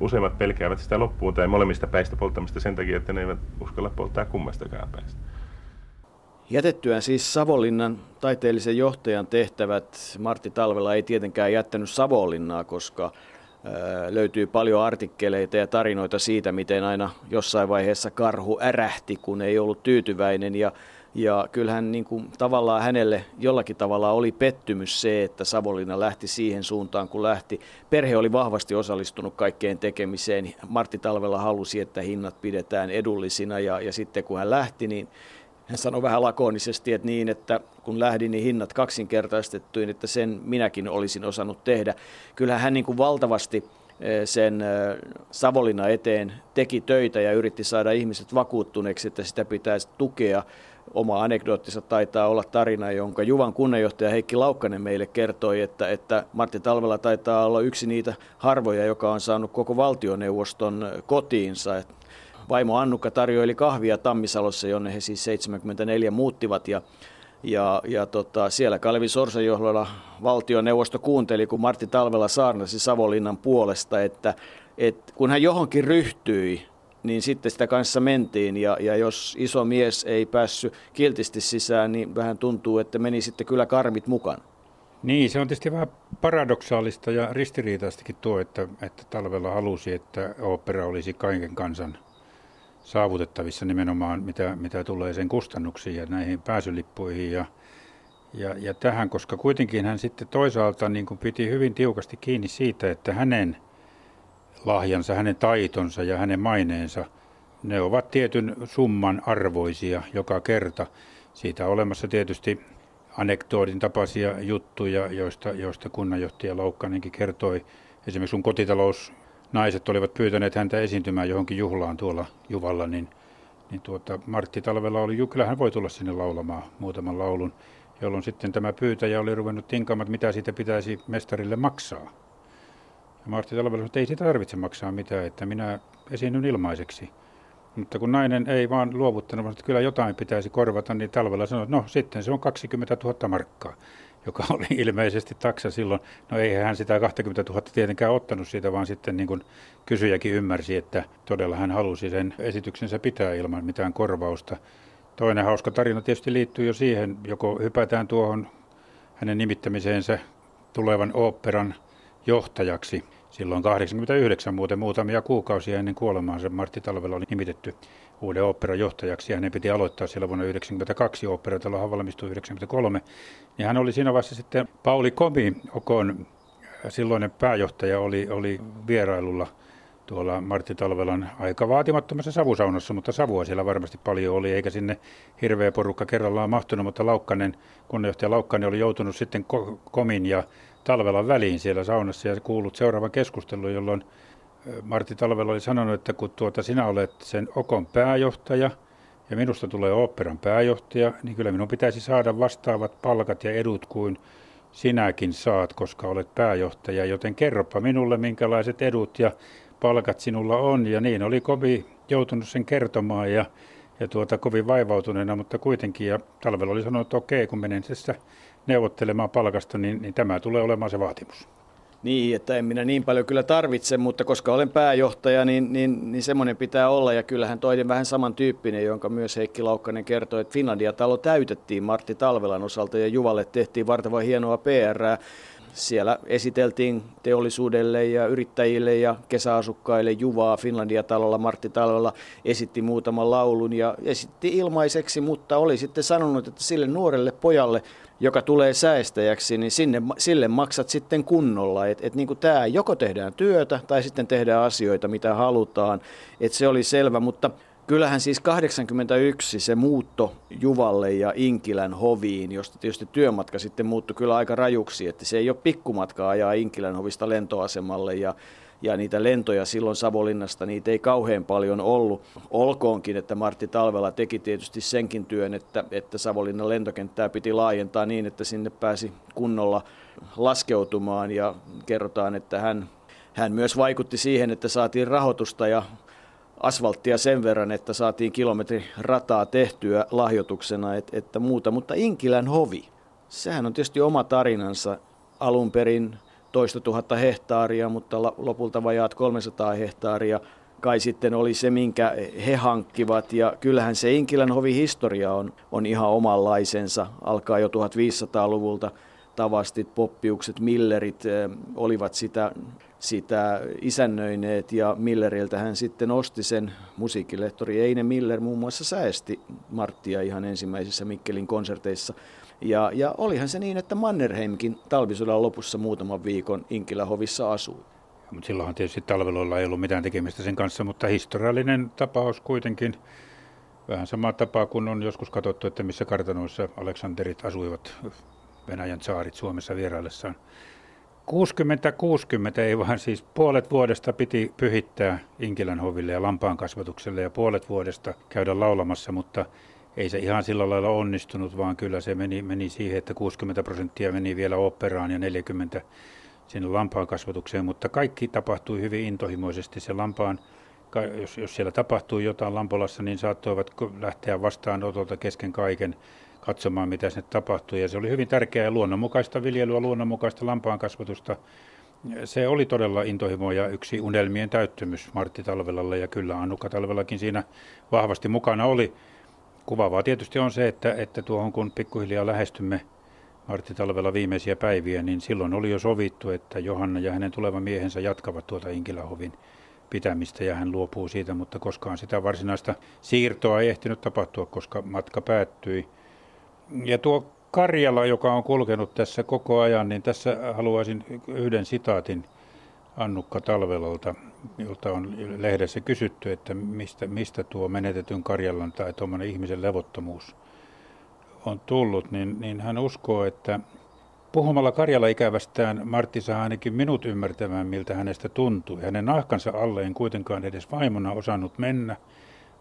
useimmat pelkäävät sitä loppuun tai molemmista päistä polttamista sen takia, että ne eivät uskalla polttaa kummastakaan päästä. Jätettyään siis Savonlinnan taiteellisen johtajan tehtävät, Martti Talvela ei tietenkään jättänyt Savonlinnaa, koska löytyy paljon artikkeleita ja tarinoita siitä, miten aina jossain vaiheessa karhu ärähti, kun ei ollut tyytyväinen. Ja, ja kyllähän niin kuin, tavallaan hänelle jollakin tavalla oli pettymys se, että Savonlinna lähti siihen suuntaan, kun lähti. Perhe oli vahvasti osallistunut kaikkeen tekemiseen. Martti Talvella halusi, että hinnat pidetään edullisina ja, ja sitten kun hän lähti, niin hän sanoi vähän lakonisesti, että niin, että kun lähdin, niin hinnat kaksinkertaistettuin, että sen minäkin olisin osannut tehdä. Kyllähän hän niin kuin valtavasti eh, sen eh, Savonlinna eteen teki töitä ja yritti saada ihmiset vakuuttuneeksi, että sitä pitäisi tukea. Oma anekdoottinsa taitaa olla tarina, jonka Juvan kunnanjohtaja Heikki Laukkanen meille kertoi, että, että Martti Talvela taitaa olla yksi niitä harvoja, joka on saanut koko valtioneuvoston kotiinsa. Vaimo Annukka tarjoili kahvia Tammisalossa, jonne he siis 74 muuttivat ja ja, ja tota, siellä Kalevi Sorsan johdolla valtioneuvosto kuunteli, kun Martti Talvela saarnasi Savonlinnan puolesta, että, että kun hän johonkin ryhtyi, niin sitten sitä kanssa mentiin. Ja, ja jos iso mies ei päässyt kiltisti sisään, niin vähän tuntuu, että meni sitten kyllä karmit mukaan. Niin, se on tietysti vähän paradoksaalista ja ristiriitaistakin tuo, että, että talvella halusi, että opera olisi kaiken kansan saavutettavissa nimenomaan, mitä, mitä tulee sen kustannuksiin ja näihin pääsylippuihin ja, ja, ja tähän, koska kuitenkin hän sitten toisaalta niin kuin piti hyvin tiukasti kiinni siitä, että hänen lahjansa, hänen taitonsa ja hänen maineensa, ne ovat tietyn summan arvoisia joka kerta. Siitä on olemassa tietysti anekdootin tapaisia juttuja, joista, joista kunnanjohtaja Loukkanenkin kertoi. Esimerkiksi sun kotitalous naiset olivat pyytäneet häntä esiintymään johonkin juhlaan tuolla Juvalla, niin, niin tuota, Martti Talvella oli, kyllä hän voi tulla sinne laulamaan muutaman laulun, jolloin sitten tämä pyytäjä oli ruvennut tinkaamaan, mitä siitä pitäisi mestarille maksaa. Ja Martti Talvella sanoi, että ei siitä tarvitse maksaa mitään, että minä esiinnyn ilmaiseksi. Mutta kun nainen ei vaan luovuttanut, että kyllä jotain pitäisi korvata, niin talvella sanoi, että no sitten se on 20 000 markkaa joka oli ilmeisesti taksa silloin. No ei hän sitä 20 000 tietenkään ottanut siitä, vaan sitten niin kuin kysyjäkin ymmärsi, että todella hän halusi sen esityksensä pitää ilman mitään korvausta. Toinen hauska tarina tietysti liittyy jo siihen, joko hypätään tuohon hänen nimittämiseensä tulevan oopperan johtajaksi. Silloin 89 muuten muutamia kuukausia ennen kuolemaansa Martti Talvella oli nimitetty uuden oopperan johtajaksi. Hänen piti aloittaa siellä vuonna 1992, oopperatalohan valmistui 1993. Ja hän oli siinä vaiheessa sitten Pauli Komi, Okon silloinen pääjohtaja, oli, oli vierailulla tuolla Martti Talvelan aika vaatimattomassa savusaunassa, mutta savua siellä varmasti paljon oli, eikä sinne hirveä porukka kerrallaan mahtunut, mutta Laukkanen, kunnanjohtaja Laukkanen oli joutunut sitten Komin ja Talvelan väliin siellä saunassa ja kuullut seuraavan keskustelun, jolloin Martti Talvela oli sanonut, että kun tuota, sinä olet sen Okon pääjohtaja ja minusta tulee oopperan pääjohtaja, niin kyllä minun pitäisi saada vastaavat palkat ja edut kuin sinäkin saat, koska olet pääjohtaja, joten kerropa minulle, minkälaiset edut ja palkat sinulla on. Ja niin oli Kobi joutunut sen kertomaan ja, ja tuota, kovin vaivautuneena, mutta kuitenkin. Ja talvella oli sanonut, että okei, kun menen tässä neuvottelemaan palkasta, niin, niin tämä tulee olemaan se vaatimus. Niin, että en minä niin paljon kyllä tarvitse, mutta koska olen pääjohtaja, niin, niin, niin semmoinen pitää olla. Ja kyllähän toinen vähän samantyyppinen, jonka myös Heikki Laukkanen kertoi, että Finlandia-talo täytettiin Martti Talvelan osalta ja Juvalle tehtiin vartava hienoa PR. Siellä esiteltiin teollisuudelle ja yrittäjille ja kesäasukkaille Juvaa Finlandia-talolla. Martti Talvella esitti muutaman laulun ja esitti ilmaiseksi, mutta oli sitten sanonut, että sille nuorelle pojalle joka tulee säästäjäksi, niin sinne, sille maksat sitten kunnolla. Että et niin tämä joko tehdään työtä tai sitten tehdään asioita, mitä halutaan. Että se oli selvä, mutta kyllähän siis 81 se muutto Juvalle ja Inkilän hoviin, josta tietysti työmatka sitten muuttui kyllä aika rajuksi, että se ei ole pikkumatkaa ajaa Inkilän hovista lentoasemalle ja ja niitä lentoja silloin Savolinnasta, niitä ei kauhean paljon ollut. Olkoonkin, että Martti Talvela teki tietysti senkin työn, että, että Savonlinnan lentokenttää piti laajentaa niin, että sinne pääsi kunnolla laskeutumaan ja kerrotaan, että hän, hän myös vaikutti siihen, että saatiin rahoitusta ja asfalttia sen verran, että saatiin kilometri rataa tehtyä lahjoituksena, että, että muuta. Mutta Inkilän hovi, sehän on tietysti oma tarinansa alun perin toista tuhatta hehtaaria, mutta lopulta vajaat 300 hehtaaria kai sitten oli se, minkä he hankkivat. Ja kyllähän se Inkilän hovin historia on, on ihan omanlaisensa. Alkaa jo 1500-luvulta tavastit, poppiukset, millerit eh, olivat sitä, sitä isännöineet ja Milleriltä hän sitten osti sen musiikkilehtori Eine Miller muun muassa säästi Marttia ihan ensimmäisissä Mikkelin konserteissa. Ja, ja olihan se niin, että Mannerheimkin talvisodan lopussa muutaman viikon Inkilähovissa asui. Mutta silloinhan tietysti talveloilla ei ollut mitään tekemistä sen kanssa, mutta historiallinen tapaus kuitenkin. Vähän sama tapa kuin on joskus katsottu, että missä kartanoissa Aleksanterit asuivat Venäjän saarit Suomessa vieraillessaan. 60-60 ei vaan siis puolet vuodesta piti pyhittää Inkilän hoville ja lampaan kasvatukselle ja puolet vuodesta käydä laulamassa, mutta ei se ihan sillä lailla onnistunut, vaan kyllä se meni, meni siihen, että 60 prosenttia meni vielä operaan ja 40 sinne lampaan kasvatukseen, mutta kaikki tapahtui hyvin intohimoisesti. Se lampaan, jos, jos siellä tapahtui jotain Lampolassa, niin saattoivat lähteä vastaanotolta kesken kaiken katsomaan, mitä sinne tapahtui. Ja se oli hyvin tärkeää luonnonmukaista viljelyä, luonnonmukaista lampaan kasvatusta. Se oli todella intohimo ja yksi unelmien täyttymys Martti Talvelalle ja kyllä Annukka Talvelakin siinä vahvasti mukana oli. Kuvaavaa tietysti on se, että, että tuohon kun pikkuhiljaa lähestymme Martti Talvella viimeisiä päiviä, niin silloin oli jo sovittu, että Johanna ja hänen tuleva miehensä jatkavat tuota Inkilähovin pitämistä ja hän luopuu siitä, mutta koskaan sitä varsinaista siirtoa ei ehtinyt tapahtua, koska matka päättyi. Ja tuo Karjala, joka on kulkenut tässä koko ajan, niin tässä haluaisin yhden sitaatin Annukka Talvelalta, jolta on lehdessä kysytty, että mistä, mistä tuo menetetyn Karjalan tai tuommoinen ihmisen levottomuus on tullut, niin, niin hän uskoo, että puhumalla Karjala-ikävästään Martti saa ainakin minut ymmärtämään, miltä hänestä tuntuu. Hänen nahkansa alle en kuitenkaan edes vaimona osannut mennä,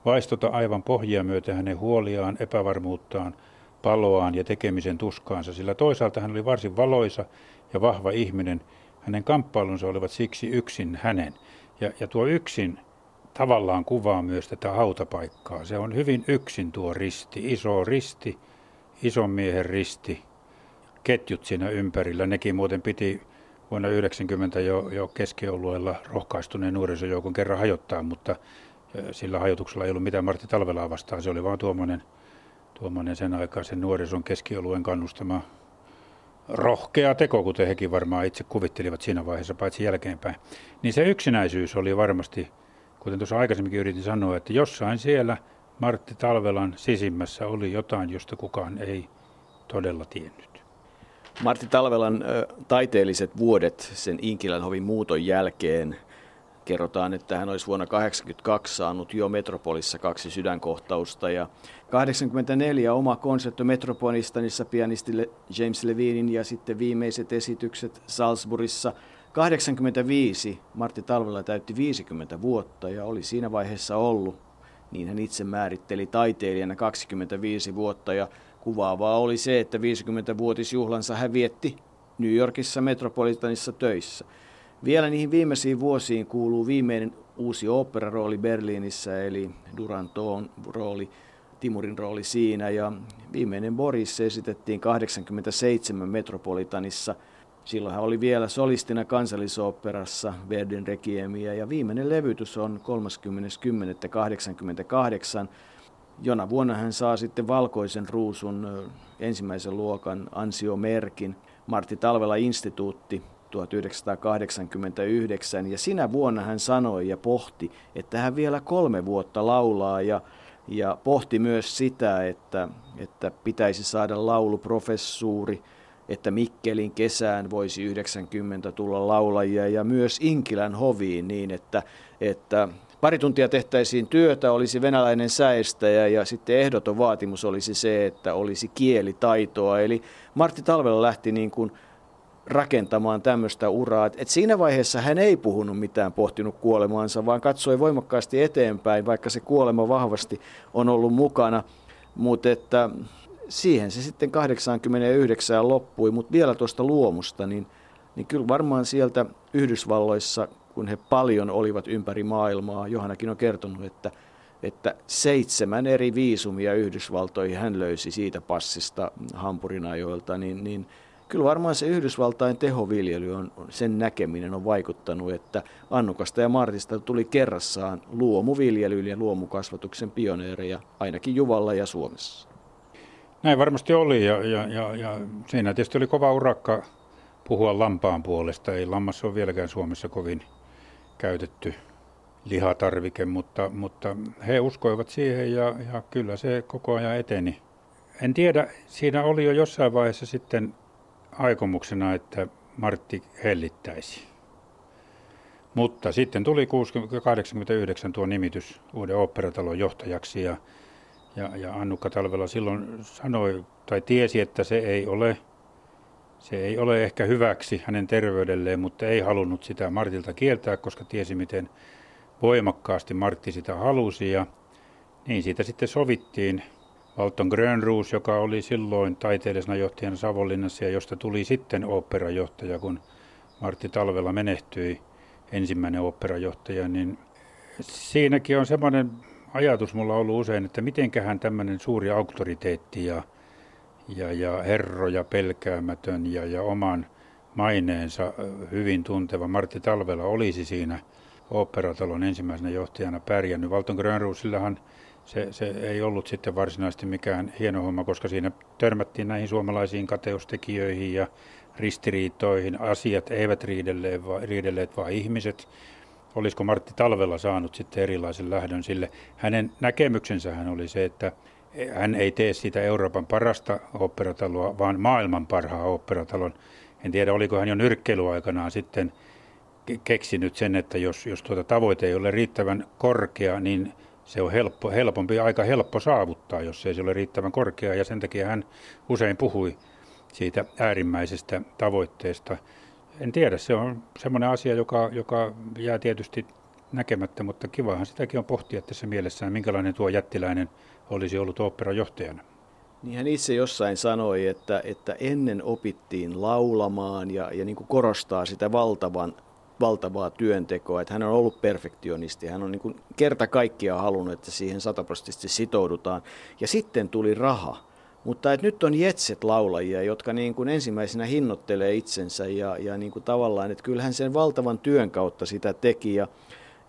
vaistota aivan pohjia myötä hänen huoliaan, epävarmuuttaan, paloaan ja tekemisen tuskaansa, sillä toisaalta hän oli varsin valoisa ja vahva ihminen. Hänen kamppailunsa olivat siksi yksin hänen. Ja, ja tuo yksin tavallaan kuvaa myös tätä hautapaikkaa. Se on hyvin yksin tuo risti, iso risti, ison miehen risti, ketjut siinä ympärillä. Nekin muuten piti vuonna 90 jo, jo keskiolueella rohkaistuneen nuorisojoukon kerran hajottaa, mutta sillä hajotuksella ei ollut mitään Martti Talvelaa vastaan. Se oli vaan tuommoinen, tuommoinen sen aikaisen nuorison keskioluen kannustama rohkea teko, kuten hekin varmaan itse kuvittelivat siinä vaiheessa, paitsi jälkeenpäin. Niin se yksinäisyys oli varmasti, kuten tuossa aikaisemminkin yritin sanoa, että jossain siellä – Martti Talvelan sisimmässä oli jotain, josta kukaan ei todella tiennyt. Martti Talvelan taiteelliset vuodet sen Inkilän hovin muuton jälkeen kerrotaan, että hän olisi vuonna 1982 saanut jo Metropolissa kaksi sydänkohtausta ja 84 oma konsertto Metropolistanissa pianisti James Levinin ja sitten viimeiset esitykset Salzburgissa. 85 Martti Talvela täytti 50 vuotta ja oli siinä vaiheessa ollut niin hän itse määritteli taiteilijana 25 vuotta ja kuvaavaa oli se, että 50-vuotisjuhlansa hän vietti New Yorkissa Metropolitanissa töissä. Vielä niihin viimeisiin vuosiin kuuluu viimeinen uusi operarooli Berliinissä, eli Duranton rooli, Timurin rooli siinä, ja viimeinen Boris esitettiin 87 Metropolitanissa – Silloin hän oli vielä solistina kansallisoopperassa Verdin Requiemia ja viimeinen levytys on 30.10.88. Jona vuonna hän saa sitten valkoisen ruusun ensimmäisen luokan ansiomerkin. Martti Talvela instituutti 1989 ja sinä vuonna hän sanoi ja pohti, että hän vielä kolme vuotta laulaa ja, ja pohti myös sitä, että, että pitäisi saada lauluprofessuuri – että Mikkelin kesään voisi 90 tulla laulajia ja myös Inkilän hoviin niin, että, että pari tuntia tehtäisiin työtä, olisi venäläinen säestäjä ja sitten ehdoton vaatimus olisi se, että olisi kielitaitoa. Eli Martti Talvella lähti niin kuin rakentamaan tämmöistä uraa. Et siinä vaiheessa hän ei puhunut mitään, pohtinut kuolemaansa, vaan katsoi voimakkaasti eteenpäin, vaikka se kuolema vahvasti on ollut mukana. Mutta että siihen se sitten 89 loppui, mutta vielä tuosta luomusta, niin, niin kyllä varmaan sieltä Yhdysvalloissa, kun he paljon olivat ympäri maailmaa, Johannakin on kertonut, että, että seitsemän eri viisumia Yhdysvaltoihin hän löysi siitä passista Hampurin ajoilta, niin, niin kyllä varmaan se Yhdysvaltain tehoviljely on, sen näkeminen on vaikuttanut, että Annukasta ja Martista tuli kerrassaan luomuviljelyyn ja luomukasvatuksen pioneereja ainakin Juvalla ja Suomessa. Näin varmasti oli ja, ja, ja, ja siinä tietysti oli kova urakka puhua lampaan puolesta. Ei lammas ole vieläkään Suomessa kovin käytetty lihatarvike, mutta, mutta he uskoivat siihen ja, ja kyllä se koko ajan eteni. En tiedä, siinä oli jo jossain vaiheessa sitten aikomuksena, että Martti hellittäisi. Mutta sitten tuli 89 tuo nimitys uuden oopperatalon johtajaksi ja, ja, ja Annukka Talvela silloin sanoi tai tiesi, että se ei ole se ei ole ehkä hyväksi hänen terveydelleen, mutta ei halunnut sitä Martilta kieltää, koska tiesi miten voimakkaasti Martti sitä halusi ja niin siitä sitten sovittiin. Walton Grönroos, joka oli silloin taiteellisena johtajana Savonlinnassa ja josta tuli sitten oopperajohtaja, kun Martti Talvella menehtyi ensimmäinen oopperajohtaja, niin siinäkin on semmoinen ajatus mulla ollut usein, että mitenköhän tämmöinen suuri auktoriteetti ja, ja, ja herroja pelkäämätön ja, ja oman maineensa hyvin tunteva Martti Talvela olisi siinä – oopperatalon ensimmäisenä johtajana pärjännyt. Valton Grönruusillahan se, se ei ollut sitten varsinaisesti mikään hieno homma, koska siinä törmättiin näihin suomalaisiin kateustekijöihin ja ristiriitoihin. Asiat eivät riidelleet, vaan, riidelleet vaan ihmiset. Olisiko Martti Talvella saanut sitten erilaisen lähdön sille? Hänen näkemyksensähän oli se, että hän ei tee sitä Euroopan parasta operataloa, vaan maailman parhaa operatalon. En tiedä, oliko hän jo nyrkkeilyaikanaan sitten – keksinyt sen, että jos, jos tuota tavoite ei ole riittävän korkea, niin se on helppo, helpompi, aika helppo saavuttaa, jos ei se ole riittävän korkea. Ja sen takia hän usein puhui siitä äärimmäisestä tavoitteesta. En tiedä, se on semmoinen asia, joka, joka jää tietysti näkemättä, mutta kivahan sitäkin on pohtia tässä mielessään, minkälainen tuo jättiläinen olisi ollut oopperajohtajana. Niin hän itse jossain sanoi, että, että ennen opittiin laulamaan ja, ja niin kuin korostaa sitä valtavan valtavaa työntekoa, että hän on ollut perfektionisti, hän on niin kuin kerta kaikkiaan halunnut, että siihen sataprosenttisesti sitoudutaan. Ja sitten tuli raha. Mutta että nyt on jetset laulajia, jotka niin kuin ensimmäisenä hinnoittelee itsensä ja, ja niin kuin tavallaan, että kyllähän sen valtavan työn kautta sitä teki. Ja,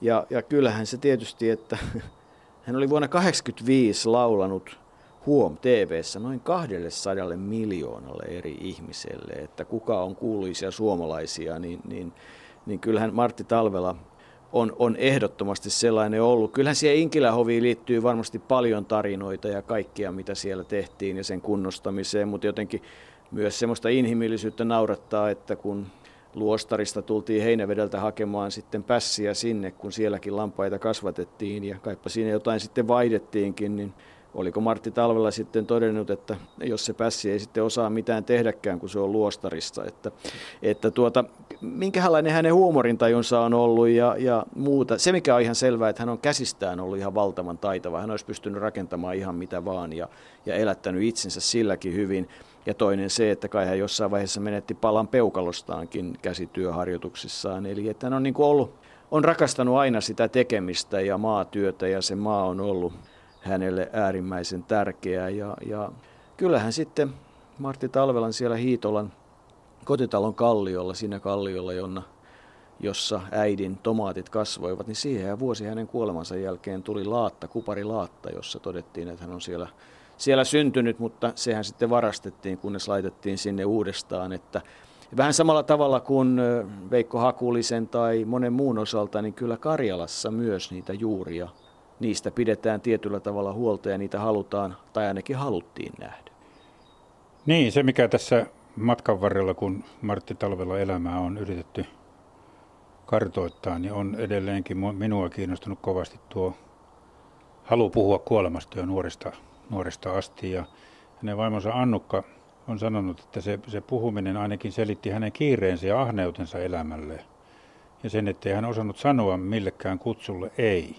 ja, ja kyllähän se tietysti, että hän oli vuonna 1985 laulanut Huom tv noin 200 miljoonalle eri ihmiselle, että kuka on kuuluisia suomalaisia, niin, niin niin kyllähän Martti Talvela on, on ehdottomasti sellainen ollut. Kyllähän siihen Inkilähoviin liittyy varmasti paljon tarinoita ja kaikkia, mitä siellä tehtiin ja sen kunnostamiseen, mutta jotenkin myös semmoista inhimillisyyttä naurattaa, että kun luostarista tultiin Heinävedeltä hakemaan sitten pässiä sinne, kun sielläkin lampaita kasvatettiin ja kaipa siinä jotain sitten vaihdettiinkin, niin oliko Martti Talvella sitten todennut, että jos se pässi ei sitten osaa mitään tehdäkään, kun se on luostarissa. Että, että tuota, minkälainen hänen huumorintajunsa on ollut ja, ja muuta. Se mikä on ihan selvää, että hän on käsistään ollut ihan valtavan taitava. Hän olisi pystynyt rakentamaan ihan mitä vaan ja, ja elättänyt itsensä silläkin hyvin. Ja toinen se, että kai hän jossain vaiheessa menetti palan peukalostaankin käsityöharjoituksissaan. Eli että hän on niin ollut, on rakastanut aina sitä tekemistä ja maatyötä ja se maa on ollut hänelle äärimmäisen tärkeää. Ja, ja kyllähän sitten Martti Talvelan siellä Hiitolan kotitalon kalliolla, siinä kalliolla, jonna, jossa äidin tomaatit kasvoivat, niin siihen ja vuosi hänen kuolemansa jälkeen tuli laatta, kupari laatta, jossa todettiin, että hän on siellä, siellä syntynyt, mutta sehän sitten varastettiin, kunnes laitettiin sinne uudestaan, että Vähän samalla tavalla kuin Veikko Hakulisen tai monen muun osalta, niin kyllä Karjalassa myös niitä juuria niistä pidetään tietyllä tavalla huolta ja niitä halutaan, tai ainakin haluttiin nähdä. Niin, se mikä tässä matkan varrella, kun Martti Talvella elämää on yritetty kartoittaa, niin on edelleenkin minua kiinnostunut kovasti tuo halu puhua kuolemasta jo nuoresta, nuoresta asti. Ja hänen vaimonsa Annukka on sanonut, että se, se puhuminen ainakin selitti hänen kiireensä ja ahneutensa elämälle. Ja sen, ettei hän osannut sanoa millekään kutsulle ei.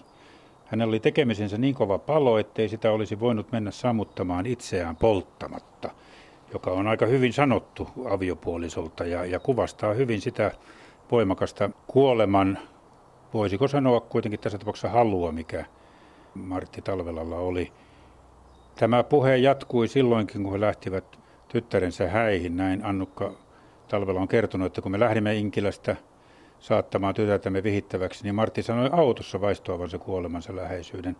Hänellä oli tekemisensä niin kova palo, ettei sitä olisi voinut mennä sammuttamaan itseään polttamatta, joka on aika hyvin sanottu aviopuolisolta ja, ja kuvastaa hyvin sitä voimakasta kuoleman, voisiko sanoa kuitenkin tässä tapauksessa halua, mikä Martti Talvelalla oli. Tämä puhe jatkui silloinkin, kun he lähtivät tyttärensä häihin. Näin Annukka Talvela on kertonut, että kun me lähdimme Inkilästä saattamaan tytärtämme vihittäväksi, niin Martti sanoi autossa vaistoavansa kuolemansa läheisyyden.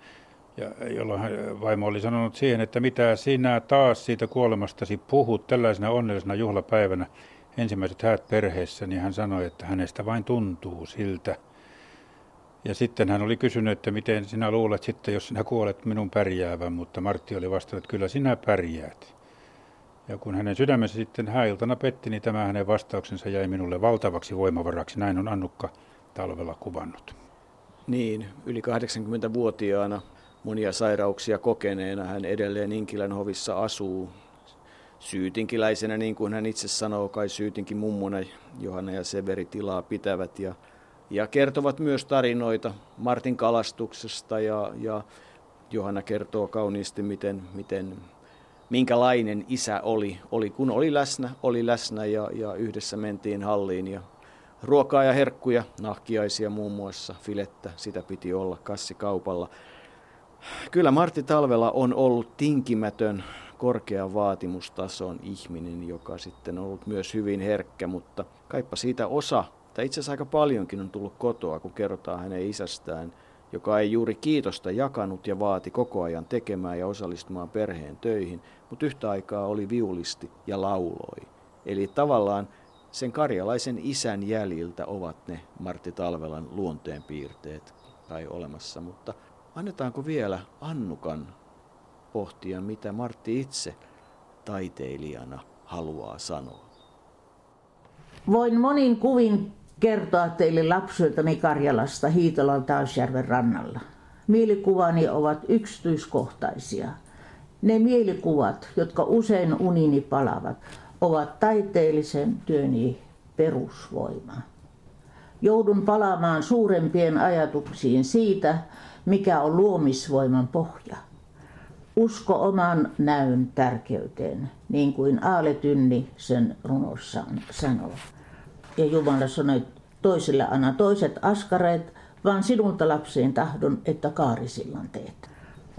Ja jolloin vaimo oli sanonut siihen, että mitä sinä taas siitä kuolemastasi puhut tällaisena onnellisena juhlapäivänä, ensimmäiset häät perheessä, niin hän sanoi, että hänestä vain tuntuu siltä. Ja sitten hän oli kysynyt, että miten sinä luulet sitten, jos sinä kuolet minun pärjäävän, mutta Martti oli vastannut, että kyllä sinä pärjäät. Ja kun hänen sydämensä sitten häiltana petti, niin tämä hänen vastauksensa jäi minulle valtavaksi voimavaraksi. Näin on Annukka talvella kuvannut. Niin, yli 80-vuotiaana monia sairauksia kokeneena hän edelleen Inkilän hovissa asuu syytinkiläisenä, niin kuin hän itse sanoo, kai syytinkin mummuna Johanna ja Severi tilaa pitävät ja, ja kertovat myös tarinoita Martin kalastuksesta ja, ja Johanna kertoo kauniisti, miten, miten minkälainen isä oli, oli kun oli läsnä, oli läsnä ja, ja yhdessä mentiin halliin ja ruokaa ja herkkuja, nahkiaisia muun muassa, filettä, sitä piti olla kassikaupalla. Kyllä Martti Talvela on ollut tinkimätön korkean vaatimustason ihminen, joka sitten on ollut myös hyvin herkkä, mutta kaippa siitä osa, tai itse asiassa aika paljonkin on tullut kotoa, kun kerrotaan hänen isästään, joka ei juuri kiitosta jakanut ja vaati koko ajan tekemään ja osallistumaan perheen töihin, mutta yhtä aikaa oli viulisti ja lauloi. Eli tavallaan sen karjalaisen isän jäljiltä ovat ne Martti Talvelan luonteenpiirteet tai olemassa, mutta annetaanko vielä Annukan pohtia, mitä Martti itse taiteilijana haluaa sanoa. Voin monin kuvin kertoa teille lapsuuteni Karjalasta Hiitolan Tausjärven rannalla. Mielikuvani ovat yksityiskohtaisia. Ne mielikuvat, jotka usein unini palavat, ovat taiteellisen työni perusvoima. Joudun palaamaan suurempien ajatuksiin siitä, mikä on luomisvoiman pohja – Usko oman näyn tärkeyteen, niin kuin Aale Tynni sen runossaan sanoo. Ja Jumala sanoi, toisille anna toiset askareet, vaan sinulta lapseen tahdon, että kaarisillan teet.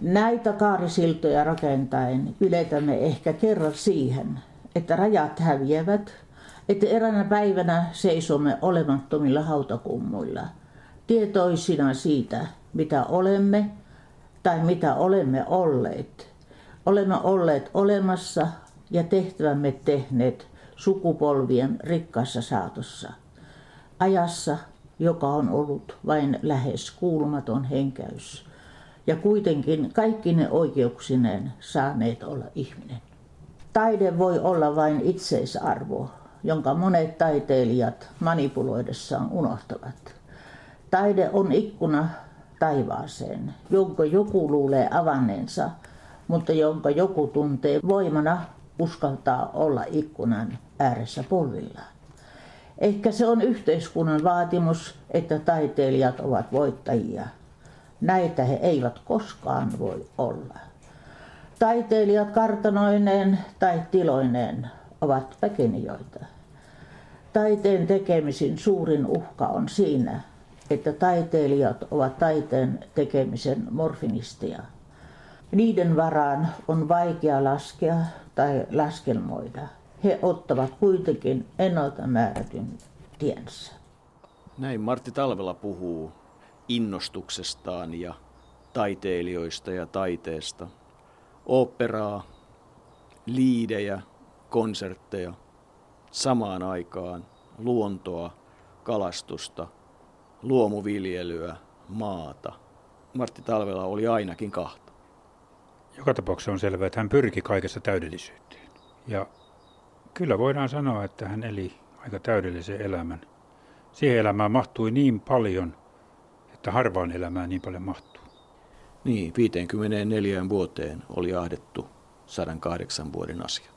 Näitä kaarisiltoja rakentaen yletämme ehkä kerran siihen, että rajat häviävät, että eräänä päivänä seisomme olemattomilla hautakummuilla, tietoisina siitä, mitä olemme tai mitä olemme olleet. Olemme olleet olemassa ja tehtävämme tehneet sukupolvien rikkaassa saatossa. Ajassa, joka on ollut vain lähes kuulumaton henkäys. Ja kuitenkin kaikki ne oikeuksineen saaneet olla ihminen. Taide voi olla vain itseisarvo, jonka monet taiteilijat manipuloidessaan unohtavat. Taide on ikkuna taivaaseen, jonka joku luulee avanneensa, mutta jonka joku tuntee voimana uskaltaa olla ikkunan ääressä polvillaan. Ehkä se on yhteiskunnan vaatimus, että taiteilijat ovat voittajia. Näitä he eivät koskaan voi olla. Taiteilijat kartanoineen tai tiloineen ovat väkenijoita. Taiteen tekemisin suurin uhka on siinä, että taiteilijat ovat taiteen tekemisen morfinistia. Niiden varaan on vaikea laskea tai laskelmoida. He ottavat kuitenkin ennalta määrätyn tiensä. Näin Martti Talvela puhuu innostuksestaan ja taiteilijoista ja taiteesta. Operaa, liidejä, konsertteja, samaan aikaan luontoa, kalastusta – luomuviljelyä, maata. Martti Talvela oli ainakin kahta. Joka tapauksessa on selvää, että hän pyrki kaikessa täydellisyyteen. Ja kyllä voidaan sanoa, että hän eli aika täydellisen elämän. Siihen elämään mahtui niin paljon, että harvaan elämään niin paljon mahtuu. Niin, 54 vuoteen oli ahdettu 108 vuoden asia.